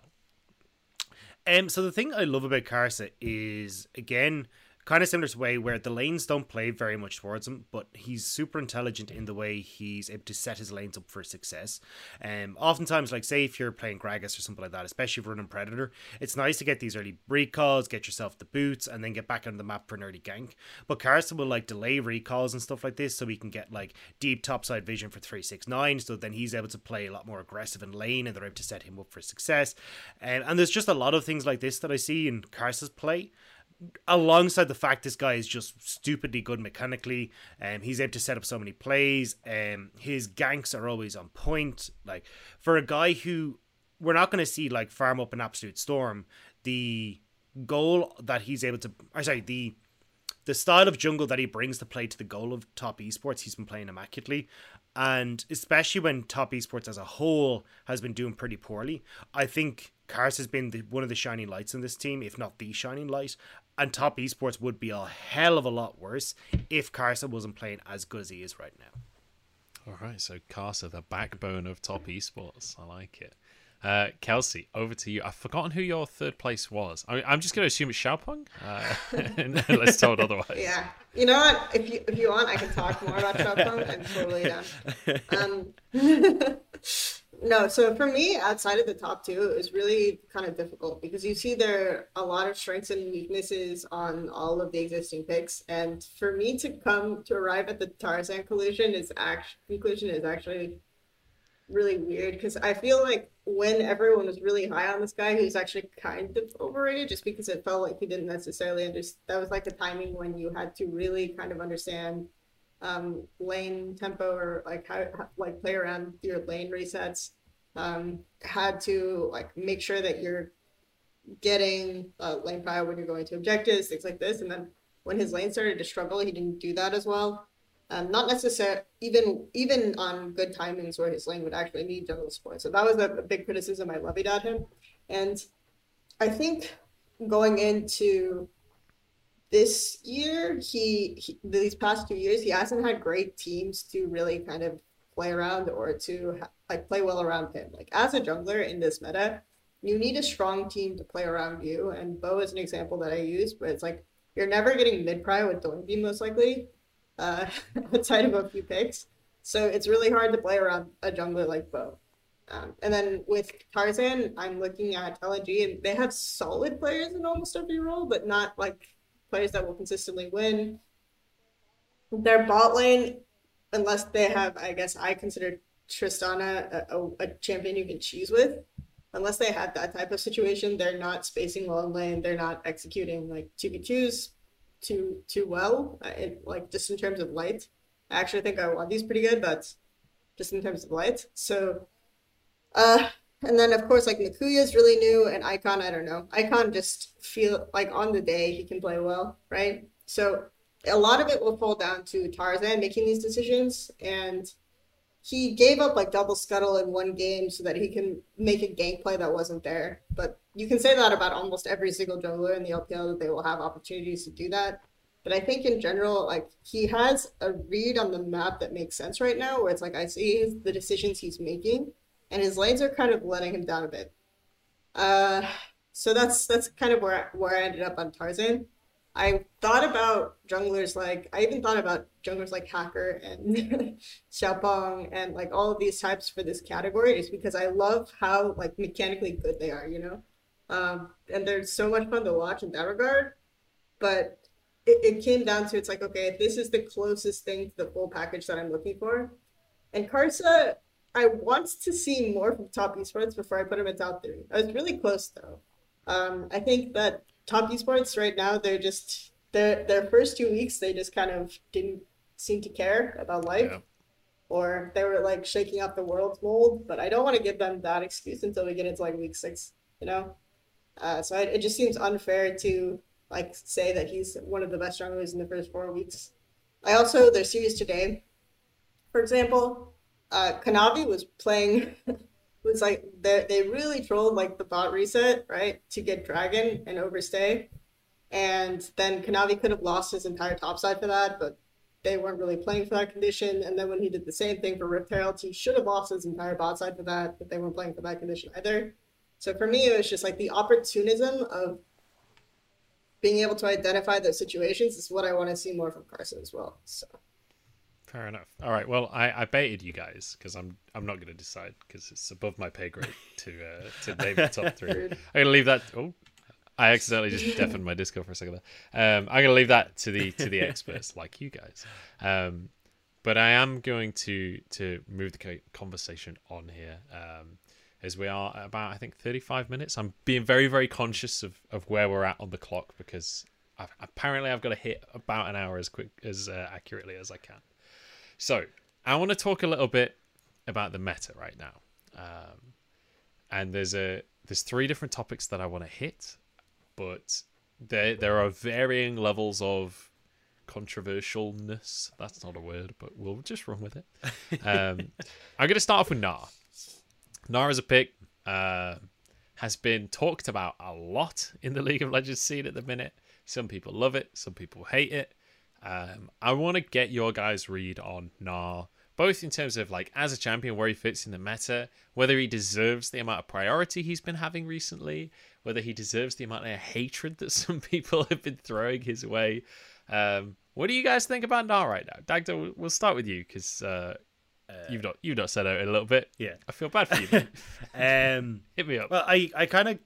Um. So the thing I love about Karsa is again kind of similar to Wei where the lanes don't play very much towards him, but he's super intelligent in the way he's able to set his lanes up for success. Um, oftentimes, like say if you're playing Gragas or something like that, especially if running Predator, it's nice to get these early recalls, get yourself the boots, and then get back on the map for an early gank. But Karsa will like delay recalls and stuff like this, so we can get like deep topside vision for three six nine. So then he's able to play a lot more aggressive in lane, and they're able to set him up for success. Um, and there's just a lot of things like this that I see in Karsa's play alongside the fact this guy is just stupidly good mechanically, um, he's able to set up so many plays. Um, his ganks are always on point. Like for a guy who we're not going to see like farm up an absolute storm, the goal that he's able to, or sorry, the the style of jungle that he brings to play to the goal of top esports, he's been playing immaculately. And especially when top esports as a whole has been doing pretty poorly, I think Cars has been the, one of the shining lights in this team, if not the shining light and top esports would be a hell of a lot worse if Karsa wasn't playing as good as he is right now. All right, so Karsa, the backbone of top esports. I like it. Uh, Kelsey, over to you. I've forgotten who your third place was. I am just going to assume it's Xiaopeng, uh, (laughs) unless told otherwise. Yeah, you know what? If you if you want, I can talk more about Xiaopeng. I'm totally down. (laughs) Um, (laughs) no, so for me, outside of the top two, it was really kind of difficult because you see there are a lot of strengths and weaknesses on all of the existing picks, and for me to come to arrive at the Tarzan conclusion is act conclusion is actually really weird because I feel like when everyone was really high on this guy, was actually kind of overrated just because it felt like he didn't necessarily understand. That was like the timing when you had to really kind of understand um, lane tempo or like how, like play around your lane resets. Um, had to like make sure that you're getting uh, lane prio when you're going to objectives, things like this. And then when his lane started to struggle, he didn't do that as well. Um, not necessarily even even on good timings where his lane would actually need jungle support. So that was a, a big criticism I levied at him. And I think going into this year, he, he, these past two years, he hasn't had great teams to really kind of play around or to like play well around him. Like as a jungler in this meta, you need a strong team to play around you. And Bo is an example that I use, but it's like you're never getting mid pry with Doinb most likely, uh, (laughs) outside of a few picks. So it's really hard to play around a jungler like Bo. Um, and then with Tarzan, I'm looking at LNG, and they have solid players in almost every role, but not like players that will consistently win. Their bot lane, unless they have, I guess I consider Tristana a, a, a champion you can choose with. Unless they have that type of situation, they're not spacing well in lane. They're not executing like two v twos too too well. Uh, like just in terms of light, I actually think Iwandy pretty good, but just in terms of light. So uh, and then of course like Nakuya is really new, and Icon I don't know. Icon just feel like on the day he can play well, right? So a lot of it will fall down to Tarzan making these decisions, and he gave up like double scuttle in one game so that he can make a gank play that wasn't there. But you can say that about almost every single jungler in the LPL that they will have opportunities to do that. But I think in general, like he has a read on the map that makes sense right now, where it's like I see the decisions he's making, and his lanes are kind of letting him down a bit. Uh, so that's that's kind of where where I ended up on Tarzan. I thought about junglers like I even thought about junglers like Hacker and (laughs) Xiaopeng and like all of these types for this category just because I love how like mechanically good they are, you know. Um, and they're so much fun to watch in that regard. But it, it came down to it's like okay, this is the closest thing to the full package that I'm looking for. And Karsa I want to see more from top esports before I put him in top three. I was really close though. Um, I think that top esports right now they're just their their first two weeks they just kind of didn't seem to care about life, yeah. or they were like shaking up the world's mold. But I don't want to give them that excuse until we get into like week six, you know. Uh, so I, it just seems unfair to like say that he's one of the best junglers in the first four weeks. I also their series today, for example, uh, Kanavi was playing (laughs) was like they they really trolled like the bot reset right to get Dragon and overstay, and then Kanavi could have lost his entire top side for that, but they weren't really playing for that condition. And then when he did the same thing for Rift Herald, he should have lost his entire bot side for that, but they weren't playing for that condition either. So for me, it was just like the opportunism of being able to identify those situations is what I want to see more from Karsa as well. So. Fair enough. All right. Well, I, I baited you guys because I'm I'm not going to decide because it's above my pay grade to uh, to name the top three. I'm going to leave that. Oh, I accidentally just (laughs) deafened my disco for a second there. Um, I'm going to leave that to the to the experts like you guys. Um, but I am going to to move the conversation on here. Um, as we are about I think 35 minutes. I'm being very very conscious of of where we're at on the clock because I've, apparently I've got to hit about an hour as quick as uh, accurately as I can. So I want to talk a little bit about the meta right now, um, and there's a there's three different topics that I want to hit, but there there are varying levels of controversialness. That's not a word, but we'll just run with it. (laughs) Um, I'm going to start off with Gnar. Gnar as a pick uh, has been talked about a lot in the League of Legends scene at the minute. Some people love it, some people hate it. Um, I want to get your guys' read on Gnar, both in terms of like as a champion where he fits in the meta, whether he deserves the amount of priority he's been having recently, whether he deserves the amount of hatred that (laughs) some people have been throwing his way. Um, what do you guys think about Gnar right now, Dagda? We'll start with you because uh, uh, you've not you've not said out a little bit. Yeah, I feel bad for you. (laughs) um, (laughs) Hit me up. Well, I I kind of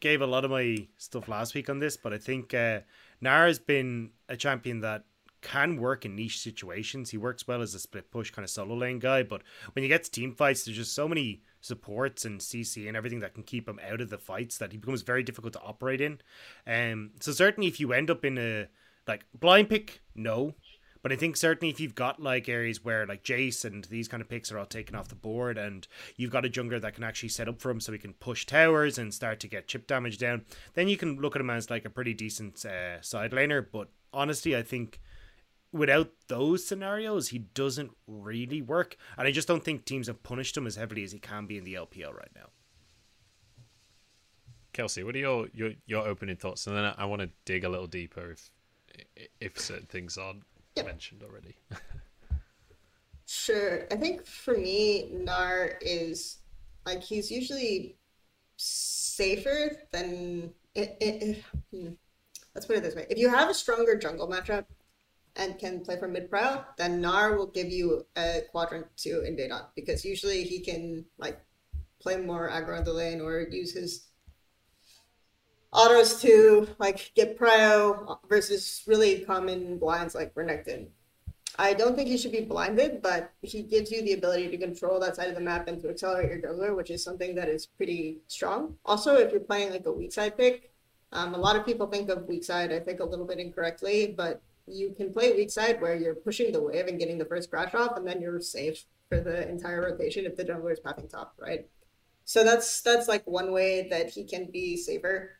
gave a lot of my stuff last week on this, but I think uh, Gnar's been a champion that can work in niche situations. He works well as a split push kind of solo lane guy, but when you get to team fights, there's just so many supports and CC and everything that can keep him out of the fights that he becomes very difficult to operate in. Um, so certainly if you end up in a like blind pick, no. But I think certainly if you've got like areas where like Jace and these kind of picks are all taken off the board and you've got a jungler that can actually set up for him so he can push towers and start to get chip damage down, then you can look at him as like a pretty decent uh, side laner. But honestly, I think without those scenarios, he doesn't really work. And I just don't think teams have punished him as heavily as he can be in the LPL right now. Kelsey, what are your, your, your opening thoughts? And then I, I want to dig a little deeper if if certain things aren't mentioned already. (laughs) Sure. I think for me, Gnar is like he's usually safer than it, it, it, hmm. let's put it this way. If you have a stronger jungle matchup and can play from mid pro, then Gnar will give you a quadrant to invade on because usually he can like play more aggro in the lane or use his autos to like get prio versus really common blinds like Renekton. I don't think he should be blinded, but he gives you the ability to control that side of the map and to accelerate your jungler, which is something that is pretty strong. Also, if you're playing like a weak side pick, um, a lot of people think of weak side, I think a little bit incorrectly, but you can play weak side where you're pushing the wave and getting the first crash off, and then you're safe for the entire rotation if the jungler is pathing top, right? So that's that's like one way that he can be safer.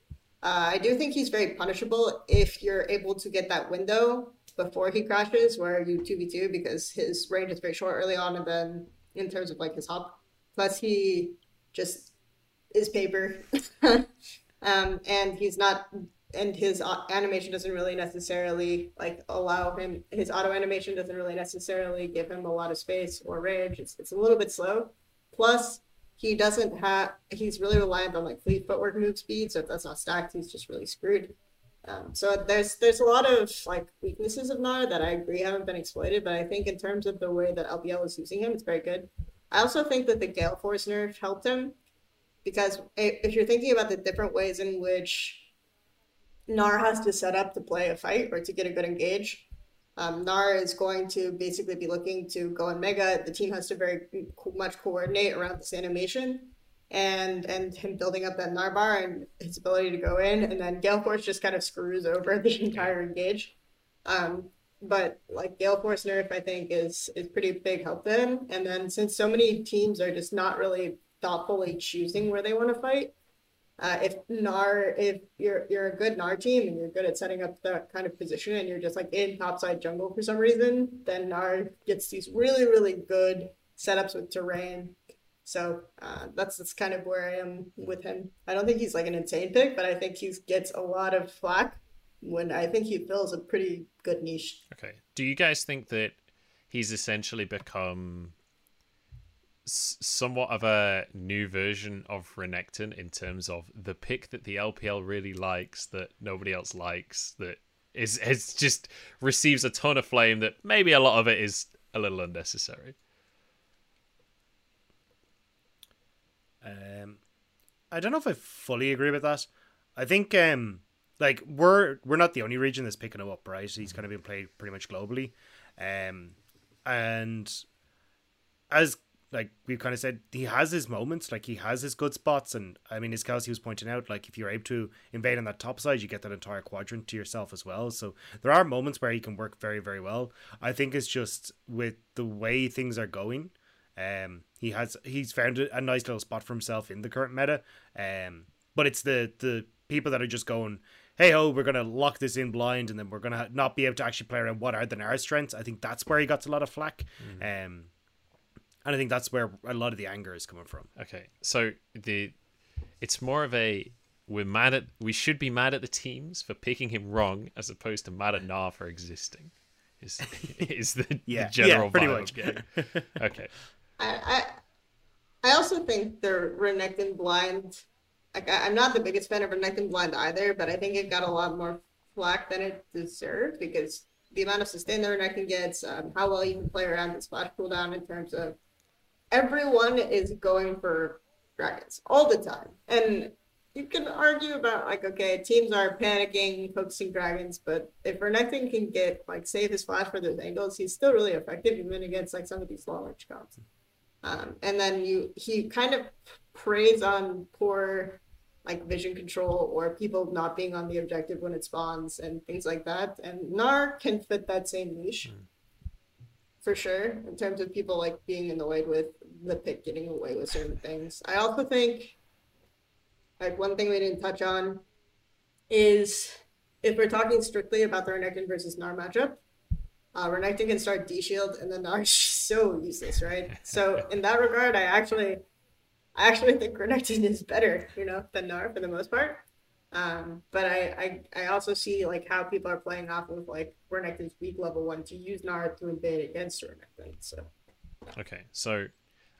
Uh, I do think he's very punishable if you're able to get that window before he crashes, where you two v two because his range is very short early on, and then in terms of like his hop, plus he just is paper, (laughs) um, and he's not, and his animation doesn't really necessarily like allow him. His auto animation doesn't really necessarily give him a lot of space or range. It's it's a little bit slow. Plus, he doesn't have. He's really reliant on like fleet footwork move speed. So if that's not stacked, he's just really screwed. Um, so there's there's a lot of like weaknesses of Nara that I agree haven't been exploited, but I think in terms of the way that LPL is using him, it's very good. I also think that the Gale Force nerf helped him because if you're thinking about the different ways in which Nara has to set up to play a fight or to get a good engage, um, Gnar is going to basically be looking to go in mega. The team has to very much coordinate around this animation and and him building up that Gnar and his ability to go in, and then Gale Force just kind of screws over (laughs) the entire engage. Um, but like Gale Force nerf, I think is is pretty big help to him. And then since so many teams are just not really thoughtfully choosing where they want to fight, uh, if Gnar, if you're you're a good Gnar team and you're good at setting up that kind of position, and you're just like in topside jungle for some reason, then Gnar gets these really really good setups with terrain so uh, that's that's kind of where I am with him. I don't think he's like an insane pick, but I think he gets a lot of flack when I think he fills a pretty good niche. Okay. Do you guys think that he's essentially become somewhat of a new version of Renekton in terms of the pick that the LPL really likes that nobody else likes that is is just receives a ton of flame that maybe a lot of it is a little unnecessary. Um, I don't know if I fully agree with that. I think um, like we're we're not the only region that's picking him up, right? He's kind of been played pretty much globally, um, and as like we've kind of said, he has his moments, like he has his good spots, and I mean, as Kelsey was pointing out, like if you're able to invade on that top side, you get that entire quadrant to yourself as well. So there are moments where he can work very, very well. I think it's just with the way things are going, um, he has he's found a nice little spot for himself in the current meta. Um, but it's the the people that are just going, hey ho, we're gonna lock this in blind, and then we're gonna not be able to actually play around what are the Gnar strengths. I think that's where he got a lot of flack. Mm. Um, and I think that's where a lot of the anger is coming from. Okay, so the it's more of a we're mad at we should be mad at the teams for picking him wrong as opposed to mad at Gnar for existing. Is (laughs) is the, yeah, the general yeah, pretty much. okay. I, I, I also think the Renekton blind. Like I, am not the biggest fan of Renekton blind either, but I think it got a lot more flack than it deserved because the amount of sustain that Renekton gets, um, how well you can play around the splash cooldown in terms of everyone is going for dragons all the time, and you can argue about like okay, teams are panicking, focusing dragons, but if Renekton can get like save his flash for those angles, he's still really effective even against like some of these long range comps. Um, and then you he kind of preys on poor like vision control or people not being on the objective when it spawns and things like that. And Gnar can fit that same niche mm. For sure in terms of people like being annoyed with the pick getting away with certain things. I also think like one thing we didn't touch on is if we're talking strictly about the Renekton versus Gnar matchup, uh, Renekton can start D shield and then Gnar (laughs) so useless, right? So in that regard, I actually, I actually think Renekton is better, you know, than Gnar for the most part. Um, but I, I, I also see like how people are playing off of like Renekton's weak level one to use Gnar to invade against Renekton. So Okay, so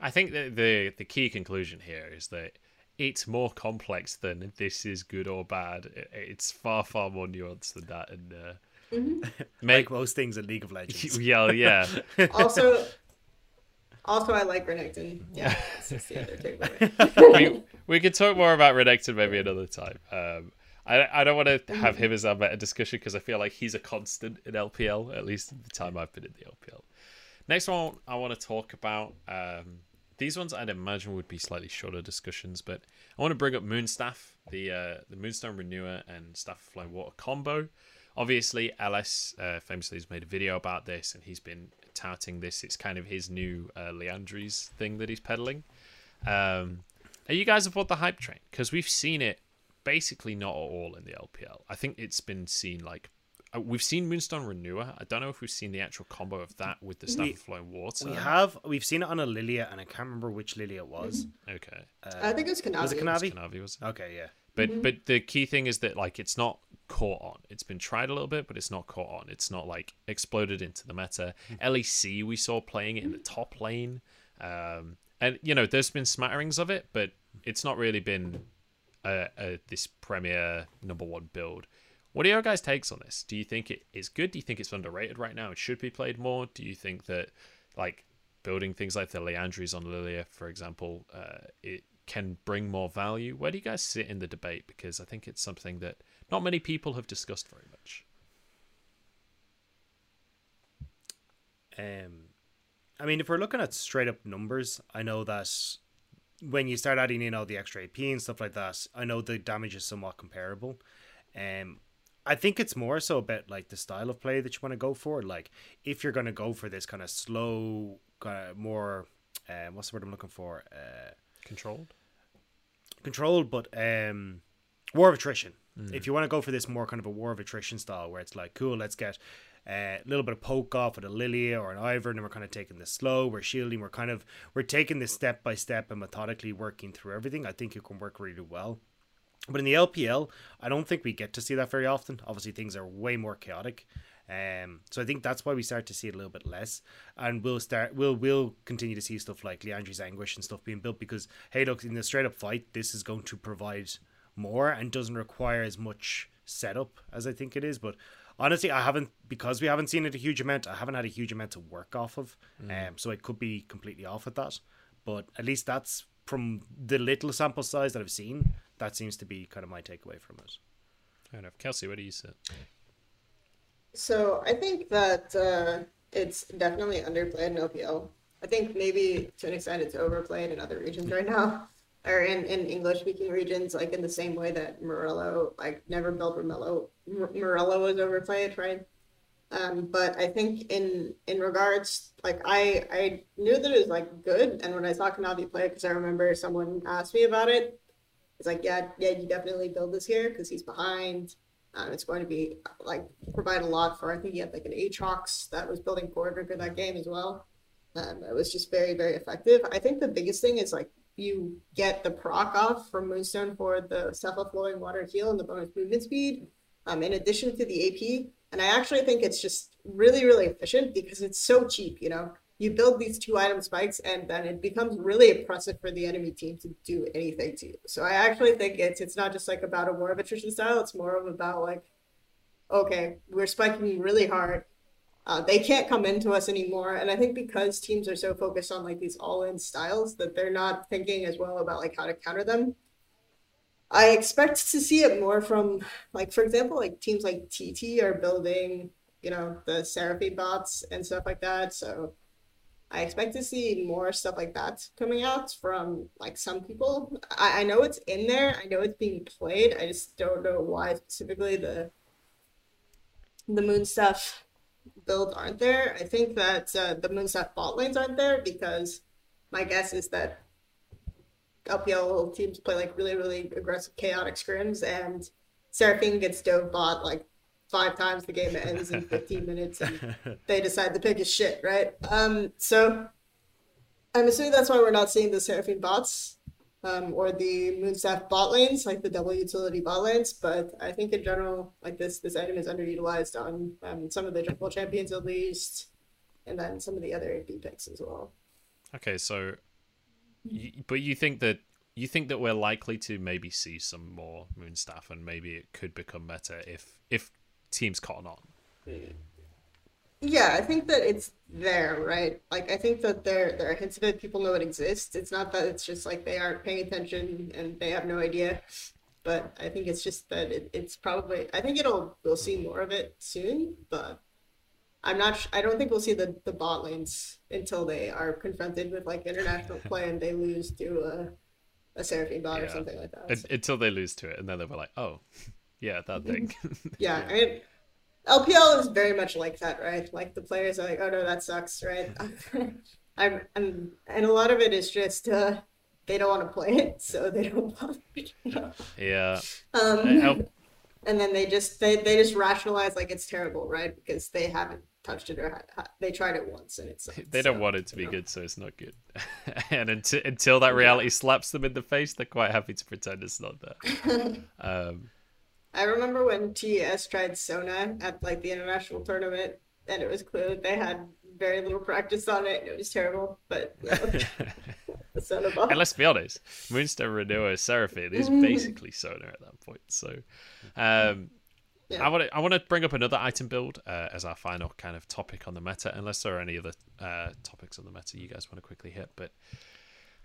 I think that the the key conclusion here is that it's more complex than this is good or bad. It's far far more nuanced than that, and uh, (laughs) Mhm. Like most things in League of Legends. (laughs) yeah, yeah. Also, also I like Renekton. Yeah, that's the other takeaway. (laughs) we (laughs) we could talk more about Renekton maybe another time. Um, I I don't want to have him as our meta discussion because I feel like he's a constant in LPL at least the time I've been in the LPL. Next one I want to talk about. Um, these ones I'd imagine would be slightly shorter discussions, but I want to bring up Moonstaff, the uh, the Moonstone Renewer and Staff of Flowing Water combo. Obviously, LS uh, famously has made a video about this, and he's been touting this. It's kind of his new uh, Liandry's thing that he's peddling. Um, are you guys aboard the hype train? Because we've seen it basically not at all in the LPL. I think it's been seen like uh, we've seen Moonstone Renewer. I don't know if we've seen the actual combo of that with the Staff We- of Flowing Water. We have we've seen it on a Lilia, and I can't remember which Lilia it was. okay, I think it's Kanavi. Was it It's Kanavi? Kanavi was it? Okay, yeah. But but the key thing is that like it's not caught on. It's been tried a little bit, but it's not caught on. It's not like exploded into the meta. LEC we saw playing it in the top lane, um, and you know there's been smatterings of it, but it's not really been uh, uh, this premier number one build. What are your guys' takes on this? Do you think it is good? Do you think it's underrated right now? It should be played more. Do you think that like building things like the Liandry's on Lilia, for example, uh, it can bring more value? Where do you guys sit in the debate? Because I think it's something that not many people have discussed very much. Um, I mean, if we're looking at straight up numbers, I know that when you start adding in all the extra AP and stuff like that, I know the damage is somewhat comparable. Um, I think it's more so about like the style of play that you want to go for. Like, if you're going to go for this kind of slow, kind of more, um, what's the word I'm looking for? Uh, Controlled. controlled, but um, war of attrition. If you want to go for this more kind of a war of attrition style, where it's like, cool, let's get uh, a little bit of poke off with a Lilia or an Ivern, and we're kind of taking this slow. We're shielding. We're kind of we're taking this step by step and methodically working through everything. I think it can work really well. But in the LPL, I don't think we get to see that very often. Obviously, things are way more chaotic. Um, so I think that's why we start to see it a little bit less, and we'll start we'll we'll continue to see stuff like Liandry's Anguish and stuff being built because hey, look in the straight up fight, this is going to provide more and doesn't require as much setup as I think it is. But honestly, I haven't because we haven't seen it a huge amount. I haven't had a huge amount to work off of, um, so I could be completely off with that. But at least that's from the little sample size that I've seen. That seems to be kind of my takeaway from it. Fair enough. Kelsey, What do you say? So I think that uh, it's definitely underplayed in LPL. I think maybe to an extent it's overplayed in other regions right now, or in, in English speaking regions, like in the same way that Morello, like never built Morello, Morello was overplayed, right? Um, but I think in in regards, like I I knew that it was like good, and when I saw Kanavi play, because I remember someone asked me about it, it's like yeah yeah you definitely build this here because he's behind. Um, it's going to be like provide a lot for. I think he had like an Aatrox that was building forward for that game as well. Um, it was just very very effective. I think the biggest thing is like you get the proc off from Moonstone for the flowing water heal and the bonus movement speed, um, in addition to the AP. And I actually think it's just really really efficient because it's so cheap. You know, you build these two item spikes and then it becomes really oppressive for the enemy team to do anything to you. So I actually think it's it's not just like about a war of attrition style. It's more of about like, okay, we're spiking really hard. Uh, they can't come into us anymore, and I think because teams are so focused on like these all-in styles that they're not thinking as well about like how to counter them. I expect to see it more from like, for example, like teams like TT are building, you know, the Seraphine bots and stuff like that. So I expect to see more stuff like that coming out from like some people. I, I know it's in there. I know it's being played. I just don't know why specifically the the Moonstaff build aren't there. I think that uh, the Moonstaff bot lanes aren't there because my guess is that LPL teams play like really really aggressive chaotic scrims and Seraphine gets dove bot like five times the game ends in 15 minutes and (laughs) they decide the pick is shit, right? Um, so I'm assuming that's why we're not seeing the Seraphine bots um, or the Moonstaff bot lanes, like the double utility bot lanes. But I think in general, like this, this item is underutilized on um, some of the jungle champions at least, and then some of the other AP picks as well. Okay, so, you, but you think that you think that we're likely to maybe see some more Moonstaff, and maybe it could become meta if if teams cotton on. Yeah, I think that it's there, right? Like I think that there there are hints of it. People know it exists. It's not that it's just like they aren't paying attention and they have no idea. But I think it's just that it, it's probably. I think it'll we'll see more of it soon, but I'm not. sh- I don't think we'll see the the bot lanes until they are confronted with like international (laughs) play and they lose to a a Seraphine bot or something like that. So- until they lose to it, and then they were like, "Oh, (laughs) yeah, that thing." (laughs) Yeah, I mean, LPL is very much like that, right? Like the players are like, "Oh no, that sucks," right? (laughs) I'm, I'm, and a lot of it is just uh, they don't want to play it, so they don't (laughs) bother. yeah, um, I- I'll- and then they just they, they just rationalize like it's terrible, right? Because they haven't touched it or ha- they tried it once and it's (laughs) they don't want it to be good, so it's not good. and until until that reality slaps them in the face, they're quite happy to pretend it's not there. Um, I remember when TES tried Sona at like the international tournament, and it was clear that they had very little practice on it, and it was terrible. But you (laughs) know, Sona bot. and let's be honest, Moonstone Renewer Seraphine is basically Sona at that point. So, um, Yeah. I want to I want to bring up another item build uh, as our final kind of topic on the meta, unless there are any other uh, topics on the meta you guys want to quickly hit. But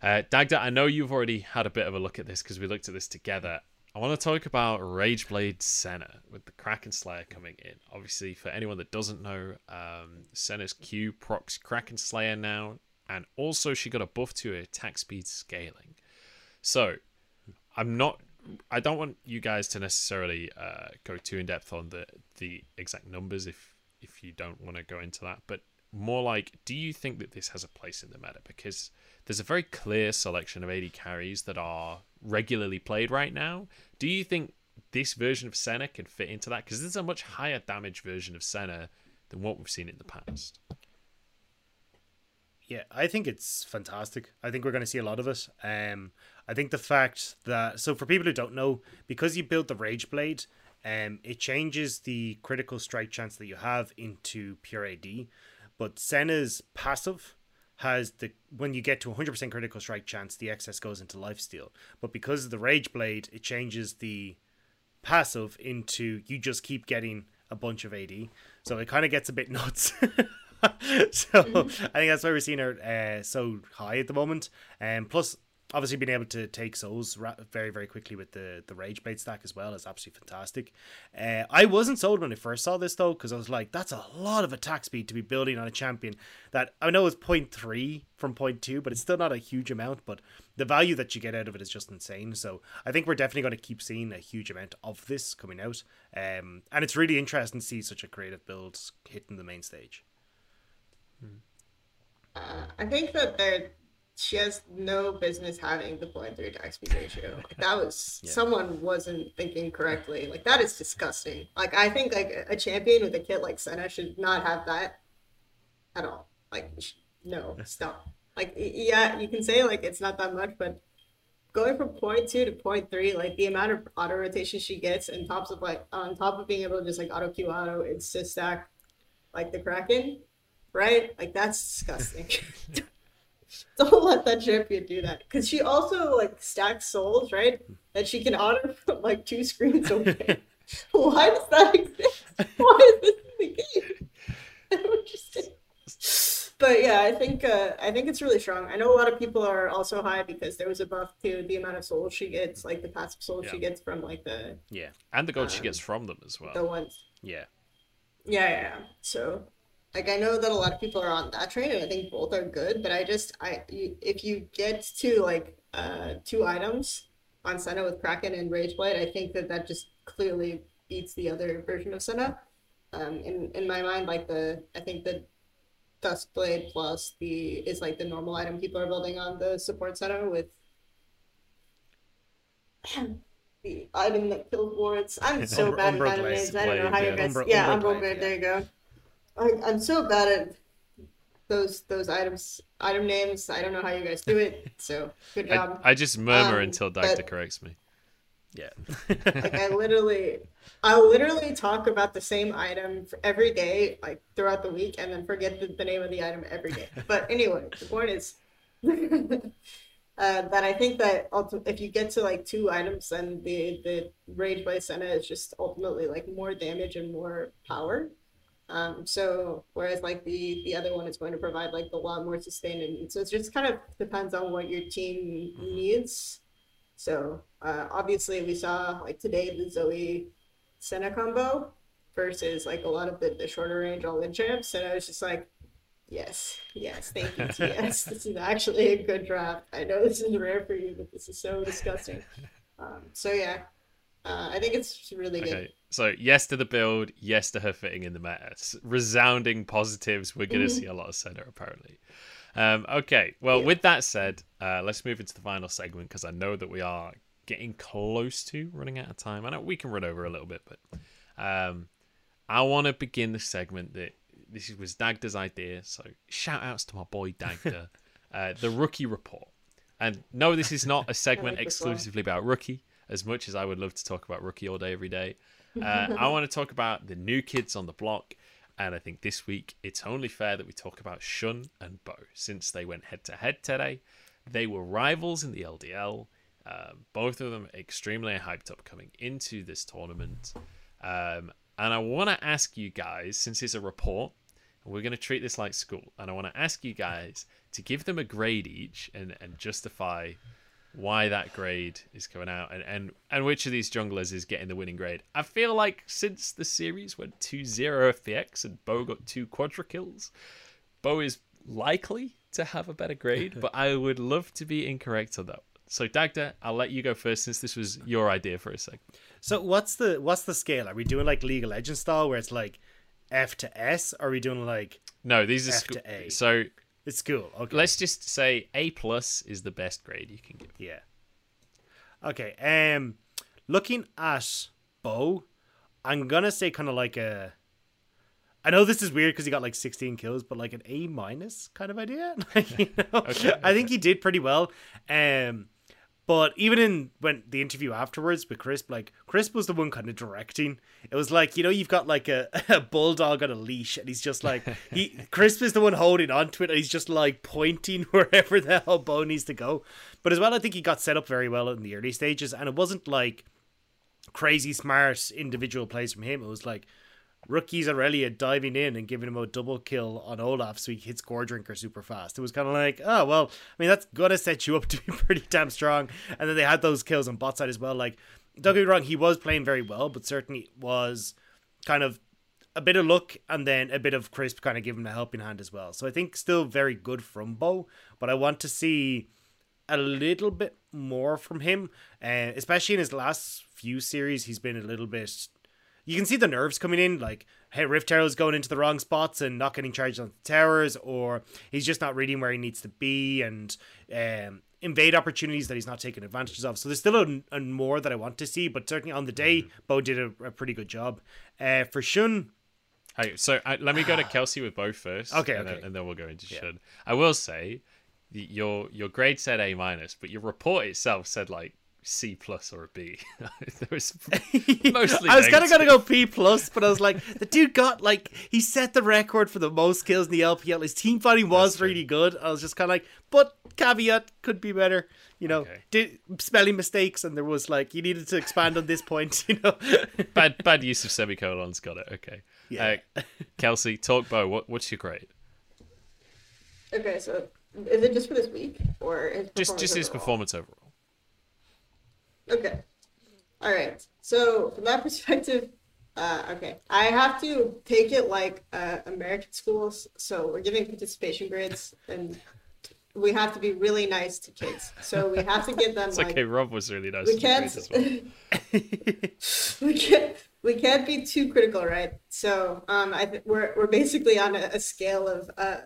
uh, Dagda, I know you've already had a bit of a look at this because we looked at this together. I want to talk about Rageblade Senna with the Kraken Slayer coming in. Obviously, for anyone that doesn't know, um, Senna's Q procs Kraken Slayer now, and also she got a buff to her attack speed scaling. So, I'm not. I don't want you guys to necessarily uh, go too in depth on the the exact numbers if if you don't want to go into that, but more like, do you think that this has a place in the meta? Because there's a very clear selection of AD carries that are regularly played right now. Do you think this version of Senna can fit into that? Because this is a much higher damage version of Senna than what we've seen in the past. Yeah, I think it's fantastic. I think we're going to see a lot of it. Um, I think the fact that so for people who don't know, because you built the Rage Blade, um, it changes the critical strike chance that you have into pure AD. But Senna's passive has the when you get to 100% critical strike chance, the excess goes into lifesteal. But because of the Rage Blade, it changes the passive into you just keep getting a bunch of AD. So it kind of gets a bit (laughs) nuts. (laughs) so I think that's why we're seeing her uh, so high at the moment. And um, plus, obviously, being able to take souls ra- very, very quickly with the the Rage Blade stack as well is absolutely fantastic. Uh, I wasn't sold when I first saw this though, because I was like, that's a lot of attack speed to be building on a champion that I know is 0.3 from 0.2, but it's still not a huge amount. But the value that you get out of it is just insane. So I think we're definitely going to keep seeing a huge amount of this coming out. Um, and it's really interesting to see such a creative build hitting the main stage. Uh, I think that there she has no business having the 0.3 attack speed ratio. Like (laughs) that was Yeah. someone wasn't thinking correctly. Like that is disgusting. Like I think like a champion with a kit like Senna should not have that at all. Like no, (laughs) stop. Like yeah, you can say like it's not that much, but going from two to three, like the amount of auto rotation she gets, and tops of like on top of being able to just like auto Q auto insist stack like the Kraken, right? Like that's disgusting. (laughs) (laughs) Don't let that champion do that. Because she also like stacks souls, right? That she can auto (laughs) from like two screens away. (laughs) Why does that exist? Why is this in the game? But yeah, I think uh, I think it's really strong. I know a lot of people are also high because there was a buff to the amount of souls she gets, like the passive souls she gets from like the Yeah, And the gold she Um, gets from them as well. the ones yeah. Yeah, yeah, yeah. So, like, I know that a lot of people are on that train, and I think both are good. But I just, I, you, if you get to like uh two items on Senna with Kraken and Rageblade, I think that that just clearly beats the other version of Senna. Um, in in my mind, like the, I think the Duskblade plus the is like the normal item people are building on the support Senna with. (clears throat) The item that kills wards. I'm so bad at item names. I don't know how you guys. Yeah, Umbra Umbra Blade, Blade. There you go. I, I'm so bad at those those items item names. I don't know how you guys do it. So good job. I just murmur Um, until Dagda but- corrects me. Yeah. (laughs) like I literally, I literally talk about the same item for every day, like throughout the week, and then forget the, the name of the item every day. (laughs) But anyway, the point is, (laughs) uh, that I think that ulti- if you get to like two items, then the the rage by Senna is just ultimately like more damage and more power. Um, so whereas like the the other one is going to provide like a lot more sustain and so it just kind of depends on what your team needs. So uh, obviously we saw like today the Zoe Senna combo versus like a lot of the, the shorter range all in champs, and I was just like, yes, yes, thank you, (laughs) TS. this is actually a good draft. I know this is rare for you, but this is so disgusting. (laughs) Um, so yeah, uh, I think it's really good. So yes to the build, yes to her fitting in the meta. Resounding positives. We're going to Mhm. see a lot of Senna apparently. Um, okay, well, Yeah. with that said, uh, let's move into the final segment because I know that we are getting close to running out of time. I know we can run over a little bit, but um, I want to begin the segment that this was Dagda's idea. So shout outs to my boy Dagda, (laughs) uh, the rookie report. And no, this is not a (laughs) segment like exclusively about rookie, as much as I would love to talk about rookie all day, every day. Uh, I want to talk about the new kids on the block. And I think this week it's only fair that we talk about Xun and Bo since they went head to head today. They were rivals in the LDL. Uh, both of them extremely hyped up coming into this tournament. Um, and I want to ask you guys, since it's a report, we're going to treat this like school, and I want to ask you guys to give them a grade each and, and justify why that grade is coming out and, and, and which of these junglers is getting the winning grade. I feel like since the series went 2 0 FPX and Bo got two quadra kills, Bo is likely to have a better grade, (laughs) but I would love to be incorrect on that. So Dagda, I'll let you go first since this was your idea for a segment. So what's the what's the scale? Are we doing like League of Legends style where it's like F to S? Or are we doing like No, these are F sco- to A. so it's cool. Okay. let's just say A plus is the best grade you can give. Yeah. Okay. Um, looking at Bo, I'm gonna say kind of like a. I know this is weird because he got like 16 kills, but like an A minus kind of idea. (laughs) Like, you know? Okay, I think he did pretty well. Um, but even in when the interview afterwards with Crisp, like Crisp was the one kind of directing. It was like you know you've got like a, (laughs) a bulldog on a leash, and he's just like (laughs) he Crisp is the one holding onto it, and he's just like pointing (laughs) wherever the hell Bo needs to go. But as well, I think he got set up very well in the early stages, and it wasn't like crazy smart individual plays from him. It was like rookies Aurelia diving in and giving him a double kill on Olaf so he hits Gore Drinker super fast. It was kind of like, oh, well, I mean, that's going to set you up to be (laughs) pretty damn strong. And then they had those kills on bot side as well. Like, don't get me wrong, he was playing very well, but certainly was kind of a bit of luck and then a bit of crisp kind of giving him a helping hand as well. So I think still very good from Bo, but I want to see a little bit more from him, uh, especially in his last few series. He's been a little bit. You can see the nerves coming in, like hey, Rift Herald's going into the wrong spots and not getting charged on the towers, or he's just not reading where he needs to be and um, invade opportunities that he's not taking advantages of. So there's still a, a more that I want to see, but certainly on the day, Bo did a, a pretty good job. Uh, for Xun, Hey, so I, let me go to (sighs) Kelsey with Bo first. Okay, and, okay. Then, and then we'll go into Yeah. Xun. I will say, your your grade said A minus, but your report itself said like C plus or a B. (laughs) there was (laughs) mostly. I was kind of gonna go P plus, but I was like, the dude got like he set the record for the most kills in the LPL. His team fighting was really good. I was just kind of like, but caveat could be better. You know, Okay. did spelling mistakes, and there was like you needed to expand on this point. (laughs) You know, bad bad use of semicolons. Got it. Okay. Yeah. Uh, Kelsey, talk Bo. What what's your grade? Okay, so is it just for this week or his Just just his overall? performance overall. Okay. All right. So from that (laughs) perspective, uh, okay, I have to take it like uh, American schools. So we're giving participation grades, and we have to be really nice to kids. So we have to give them (laughs) It's like okay. Rob was really nice. we to can't (laughs) we can't we can't be too critical, right? So um, I th- we're we're basically on a, a scale of uh,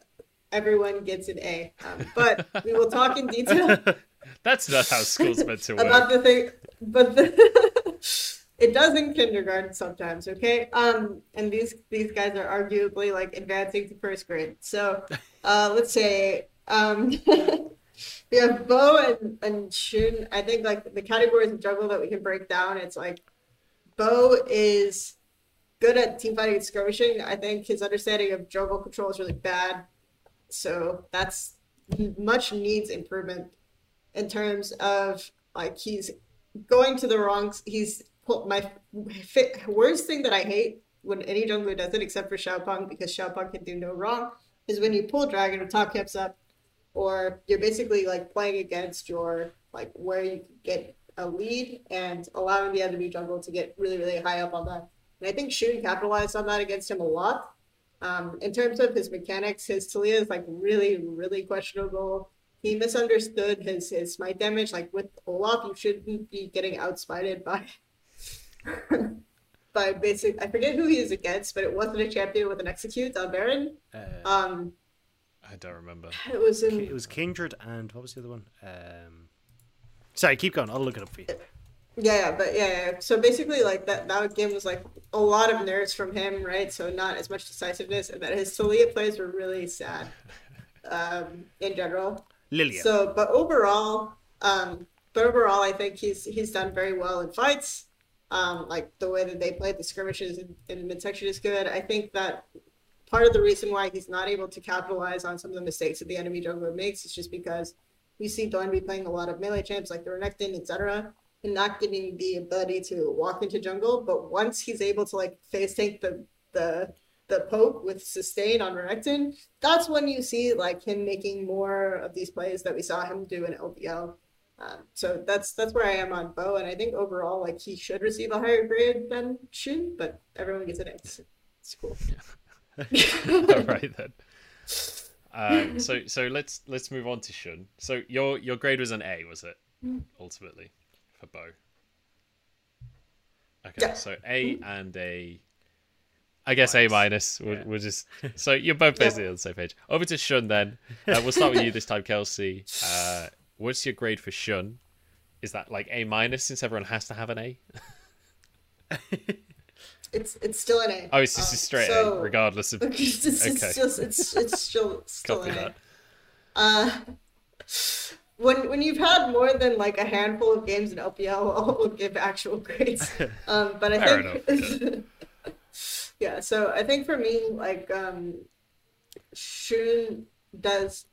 everyone gets an A, um, but we will talk in detail. That's not how school's (laughs) meant to work. about the thing, but the, (laughs) it does in kindergarten sometimes. Okay, um, and these these guys are arguably like advancing to first grade. So, uh, let's say um, (laughs) we have Bo and and Xun. I think like the categories of juggle that we can break down. It's like Bo is good at team fighting and skirmishing. I think his understanding of juggle control is really bad. So that's much needs improvement in terms of like he's going to the wrong. He's my worst thing that I hate when any jungler does it, except for Xiaopeng, because Xiaopeng can do no wrong, is when you pull dragon or top caps up, or you're basically like playing against your like where you get a lead and allowing the enemy jungle to get really really high up on that. And I think Xun capitalized on that against him a lot. Um, in terms of his mechanics, his Taliyah is like really really questionable. He misunderstood his his smite damage. Like with Olaf, you shouldn't be getting outsmited by (laughs) by basic. I forget who he is against, but it wasn't a champion with an execute on Baron. Uh, um, I don't remember. It was in. It was Kindred and what was the other one? Um, sorry, keep going. I'll look it up for you. Yeah, yeah, but yeah, yeah. So basically, like that that game was like a lot of nerves from him, right? So not as much decisiveness, and that his Taliyah plays were really sad, (laughs) um, in general. Lillian. So, but overall, um, but overall, I think he's he's done very well in fights. Um, like the way that they played the skirmishes in, in midsection is good. I think that part of the reason why he's not able to capitalize on some of the mistakes that the enemy jungler makes is just because we see Don be playing a lot of melee champs like the Renekton, etc., and not getting the ability to walk into jungle. But once he's able to like face tank the the the poke with sustain on Renekton, that's when you see like him making more of these plays that we saw him do in LPL. Um, so that's that's where I am on Bo, and I think overall, like he should receive a higher grade than Xun, but everyone gets an A. It's, it's cool. (laughs) All right then. Um, so so let's let's move on to Xun. So your your grade was an A, was it? Ultimately, for Bo. Okay, yeah. so A and a. I guess minus. A minus. We'll, yeah. we'll, just so you're both basically yeah. on the same page. Over to Xun then. Uh, we'll start with you this time, Kelsey. (laughs) Uh, what's your grade for Xun? Is that like A minus since everyone has to have an A? (laughs) it's it's still an A. Oh, it's just um, a straight so, A, regardless of. (laughs) It's, it's, okay. it's just it's it's still still Copy an that. A. Uh, when when you've had more than like a handful of games in LPL, I'll give actual grades. Um, but I think. Enough, yeah. Yeah, so I think for me, like um, Xun does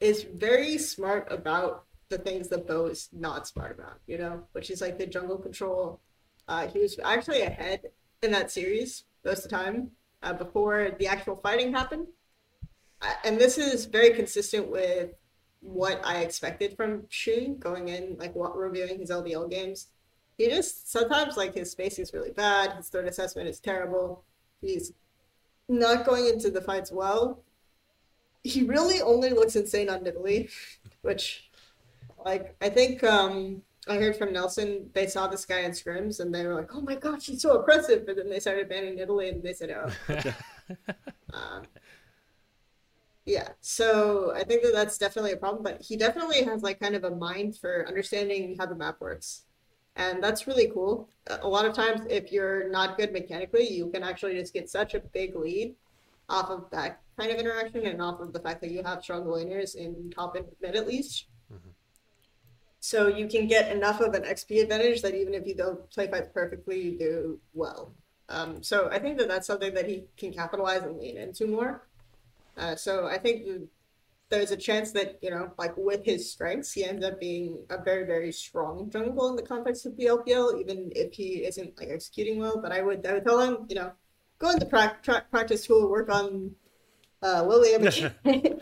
is very smart about the things that Bo is not smart about, you know, which is like the jungle control. Uh, he was actually ahead in that series most of the time uh, before the actual fighting happened. Uh, and this is very consistent with what I expected from Xun going in, like what, reviewing his LPL games. He just sometimes like his spacing is really bad. His third assessment is terrible. He's not going into the fights well. He really only looks insane on Nidalee, which like I think um I heard from Nelson they saw this guy in scrims and they were like, "Oh my gosh, he's so oppressive!" But then they started banning Nidalee and they said, "Oh." um, (laughs) yeah, so I think that that's definitely a problem. But he definitely has like kind of a mind for understanding how the map works, and that's really cool. A lot of times, if you're not good mechanically, you can actually just get such a big lead off of that kind of interaction and off of the fact that you have strong laners in top and mid at least so you can get enough of an XP advantage that even if you don't play fights perfectly, you do well. Um, so I think that that's something that he can capitalize and lean into more. Uh, so I think there's a chance that you know, like with his strengths, he ends up being a very very strong jungle in the context of the LPL, even if he isn't like executing well. But I would I would tell him, you know, go into pra- practice school, work on uh, Lilium. (laughs)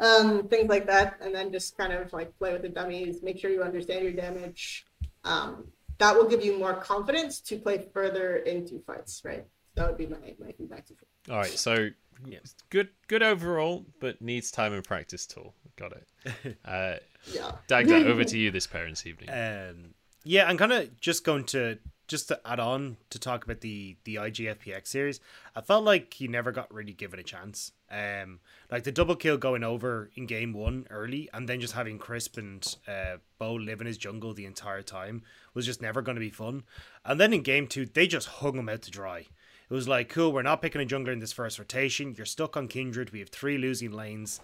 um, things like that, and then just kind of like play with the dummies, make sure you understand your damage. Um, that will give you more confidence to play further into fights, right? That would be my, my feedback to All right, so yeah, good good overall, but needs time and practice tool. Got it. (laughs) Uh, yeah. Dagda, over (laughs) to you this parents' evening. Um, yeah, I'm kind of just going to just to add on to talk about the the IGFPX series, I felt like he never got really given a chance. Um, like the double kill going over in game one early, and then just having Crisp and uh, Bo live in his jungle the entire time was just never going to be fun. And then in game two, they just hung him out to dry. It was like, cool, we're not picking a jungler in this first rotation. You're stuck on Kindred. We have three losing lanes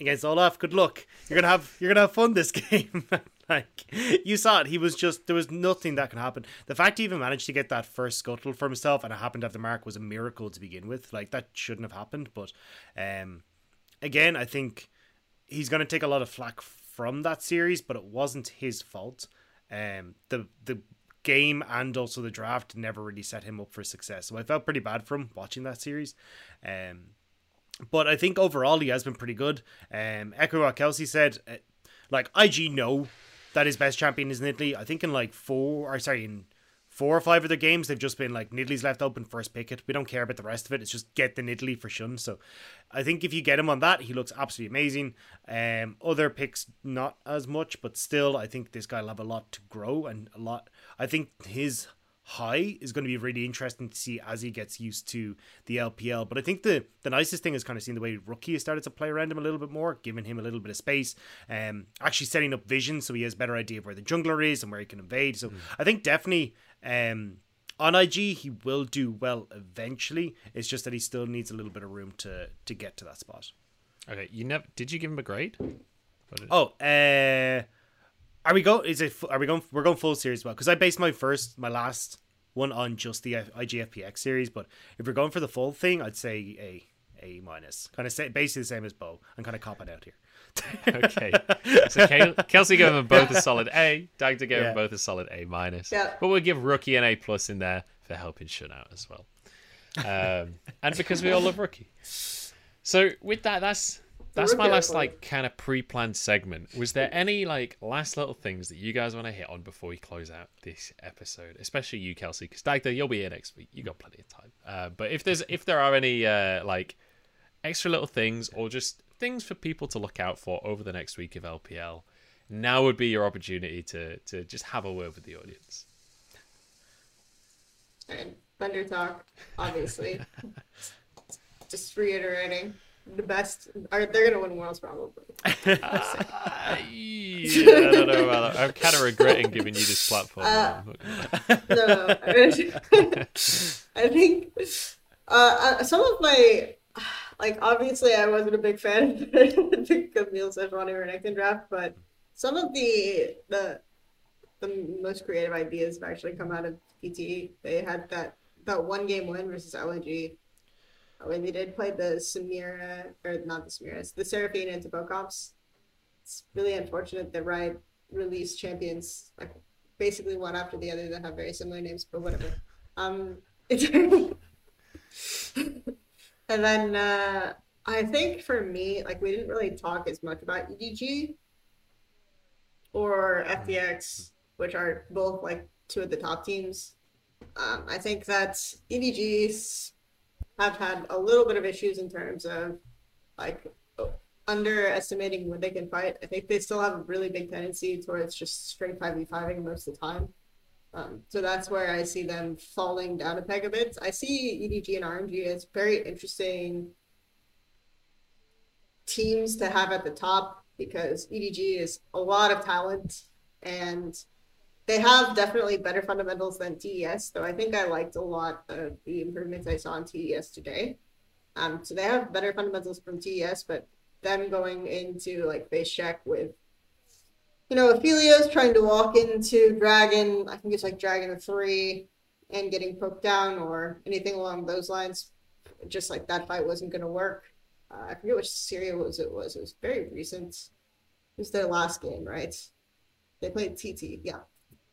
against Olaf. Good luck. You're gonna have you're gonna have fun this (laughs) game. like you saw it, he was just there was nothing that can happen. The fact he even managed to get that first scuttle for himself and it happened after mark was a miracle to begin with. Like that shouldn't have happened, but um, again, I think he's to take a lot of flack from that series, but it wasn't his fault. Um, the the game and also the draft never really set him up for success. So I felt pretty bad for him watching that series. Um, but I think overall he has been pretty good. Um, echo what Kelsey said, uh, like IG know that his best champion is Nidalee. I think in like four, or sorry, in four or five of their games, they've just been like Nidalee's left open, first pick it. We don't care about the rest of it. It's just get the Nidalee for Xun. So I think if you get him on that, he looks absolutely amazing. Um, other picks not as much, but still, I think this guy will have a lot to grow and a lot. I think his high is going to be really interesting to see as he gets used to the LPL. But I think the the nicest thing is kind of seeing the way Rookie has started to play around him a little bit more, giving him a little bit of space, um, actually setting up vision so he has a better idea of where the jungler is and where he can invade. So mm. I think definitely um, on IG he will do well eventually. It's just that he still needs a little bit of room to to get to that spot. Okay, you never did you give him a grade? Oh, uh are we go? Is it? Are we going? We're going full series well because I based my first, my last one on just the IGFPX series. But if we're going for the full thing, I'd say a a minus. Kind of say basically the same as Bo. I'm kind of copping out here. okay. So Kelsey gave them both a solid A. Dagda gave yeah. them both a solid A minus. Yeah. But we'll give Rookie an A plus in there for helping Xun out as well. Um, and because we all love Rookie. So with that, that's that's my last like kind of pre-planned segment. Was there any like last little things that you guys want to hit on before we close out this episode? Especially you, Kelsey, because Dagda, you'll be here next week. You got plenty of time. Uh, but if there's if there are any uh, like extra little things or just things for people to look out for over the next week of LPL, now would be your opportunity to to just have a word with the audience. And Thunder Talk, obviously. (laughs) just reiterating the best. Are they're gonna win Worlds probably? uh, (laughs) yeah, I don't know about that. I'm kind of (laughs) regretting giving you this platform. Uh, (laughs) no, I think uh, uh, some of my like obviously I wasn't a big fan of the Camille Sejuani Renekton draft, but some of the the the most creative ideas have actually come out of PT. They had that that one game win versus LNG when they did play the Samira or not the Samiras, the Seraphine and Tabo comps. It's really unfortunate that Riot released champions like basically one after the other that have very similar names, but whatever. Um, (laughs) and then uh, I think for me, like we didn't really talk as much about EDG or FPX, which are both like two of the top teams. Um, I think that EDG's have had a little bit of issues in terms of like underestimating when they can fight. I think they still have a really big tendency towards just straight 5v5ing most of the time. Um, so that's where I see them falling down a peg a bit. I see EDG and RNG as very interesting teams to have at the top because EDG is a lot of talent and they have definitely better fundamentals than TES, though I think I liked a lot of the improvements I saw in TES today. Um, so they have better fundamentals from TES, but them going into like face check with, you know, Aphelios trying to walk into Dragon, I think it's like Dragon of three, and getting poked down or anything along those lines, just like that fight wasn't going to work. Uh, I forget which Syria was it was. It was very recent. It was their last game, right? They played TT, yeah.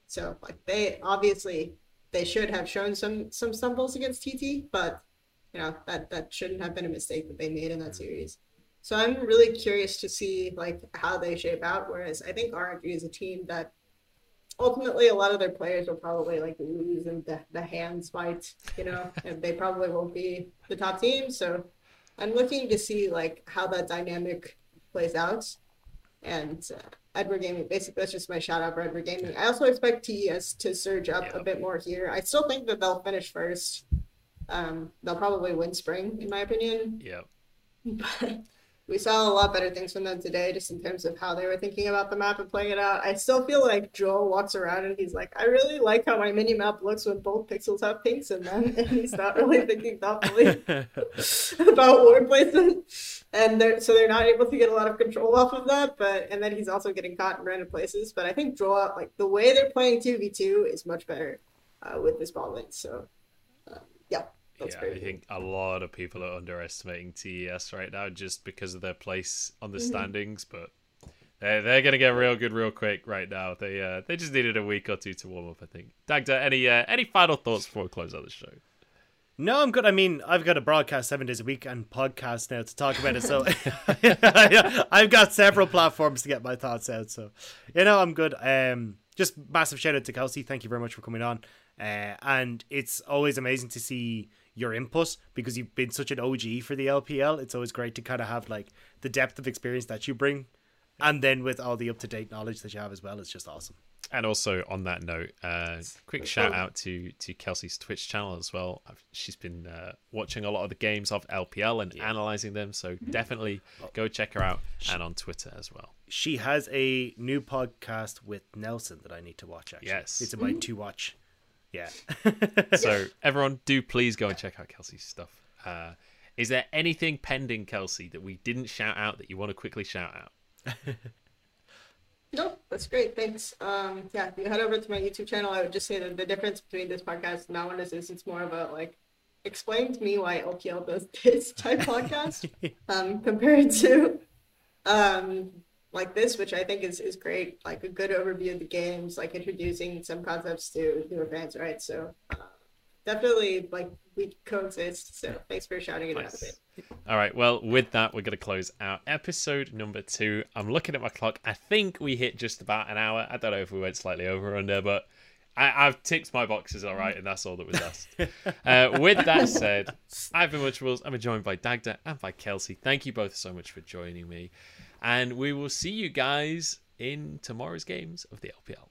So like they obviously they should have shown some some stumbles against TT, but you know that that shouldn't have been a mistake that they made in that series. So I'm really curious to see like how they shape out. Whereas I think RNG is a team that ultimately a lot of their players will probably like lose in the, the hands fight, you know, (laughs) and they probably won't be the top team. So I'm looking to see like how that dynamic plays out. And uh, Edward Gaming. Basically, that's just my shout out for Edward Gaming. I also expect TES to surge up yep. a bit more here. I still think that they'll finish first. Um, they'll probably win spring, in my opinion. Yep. (laughs) But we saw a lot better things from them today, just in terms of how they were thinking about the map and playing it out. I still feel like Joel walks around and he's like, I really like how my mini map looks when both pixels have pinks in them, (laughs) and he's not really thinking thoughtfully (laughs) about ward placement. And they're, so they're not able to get a lot of control off of that. But and then he's also getting caught in random places. But I think Joel, like the way they're playing two v two, is much better uh, with this ball lane. So uh, That's yeah, very I think a lot of people are underestimating TES right now just because of their place on the Mhm. standings, but they're, they're gonna get real good real quick right now. They uh, they just needed a week or two to warm up, I think. Dagda, any uh, any final thoughts before we close out the show? No, I'm good. I mean, I've got a broadcast seven days a week and podcast now to talk about it. So (laughs) (laughs) I've got several platforms to get my thoughts out. So, you know, I'm good. Um, just massive shout out to Kelsey. Thank you very much for coming on. Uh, and it's always amazing to see your input because you've been such an OG for the LPL. It's always great to kind of have like the depth of experience that you bring. And then with all the up to date knowledge that you have as well, it's just awesome. And also on that note, uh, quick shout out to to Kelsey's Twitch channel as well. I've, she's been uh, watching a lot of the games of LPL and analyzing them, so definitely go check her out and on Twitter as well. She has a new podcast with Nelson that I need to watch. Actually, Yes. it's about to watch. Yeah. (laughs) So (laughs) everyone, do please go and check out Kelsey's stuff. Uh, is there anything pending, Kelsey, that we didn't shout out that you want to quickly shout out? (laughs) No, that's great. Thanks. Um, yeah, if you head over to my YouTube channel, I would just say that the difference between this podcast and that one is, is it's more of a like explain to me why LPL does this type podcast um, compared to um, like this, which I think is, is great. Like a good overview of the games, like introducing some concepts to newer fans, right? So uh, definitely like we coexist. So thanks for shouting it out a Nice. bit. All right. Well, with that, we're going to close out episode number two. I'm looking at my clock. I think we hit just about an hour. I don't know if we went slightly over or under, but I, I've ticked my boxes all right, and that's all that was asked. (laughs) uh, with that said, I've been Munchables. I'm joined by Dagda and by Kelsey. Thank you both so much for joining me. And we will see you guys in tomorrow's games of the LPL.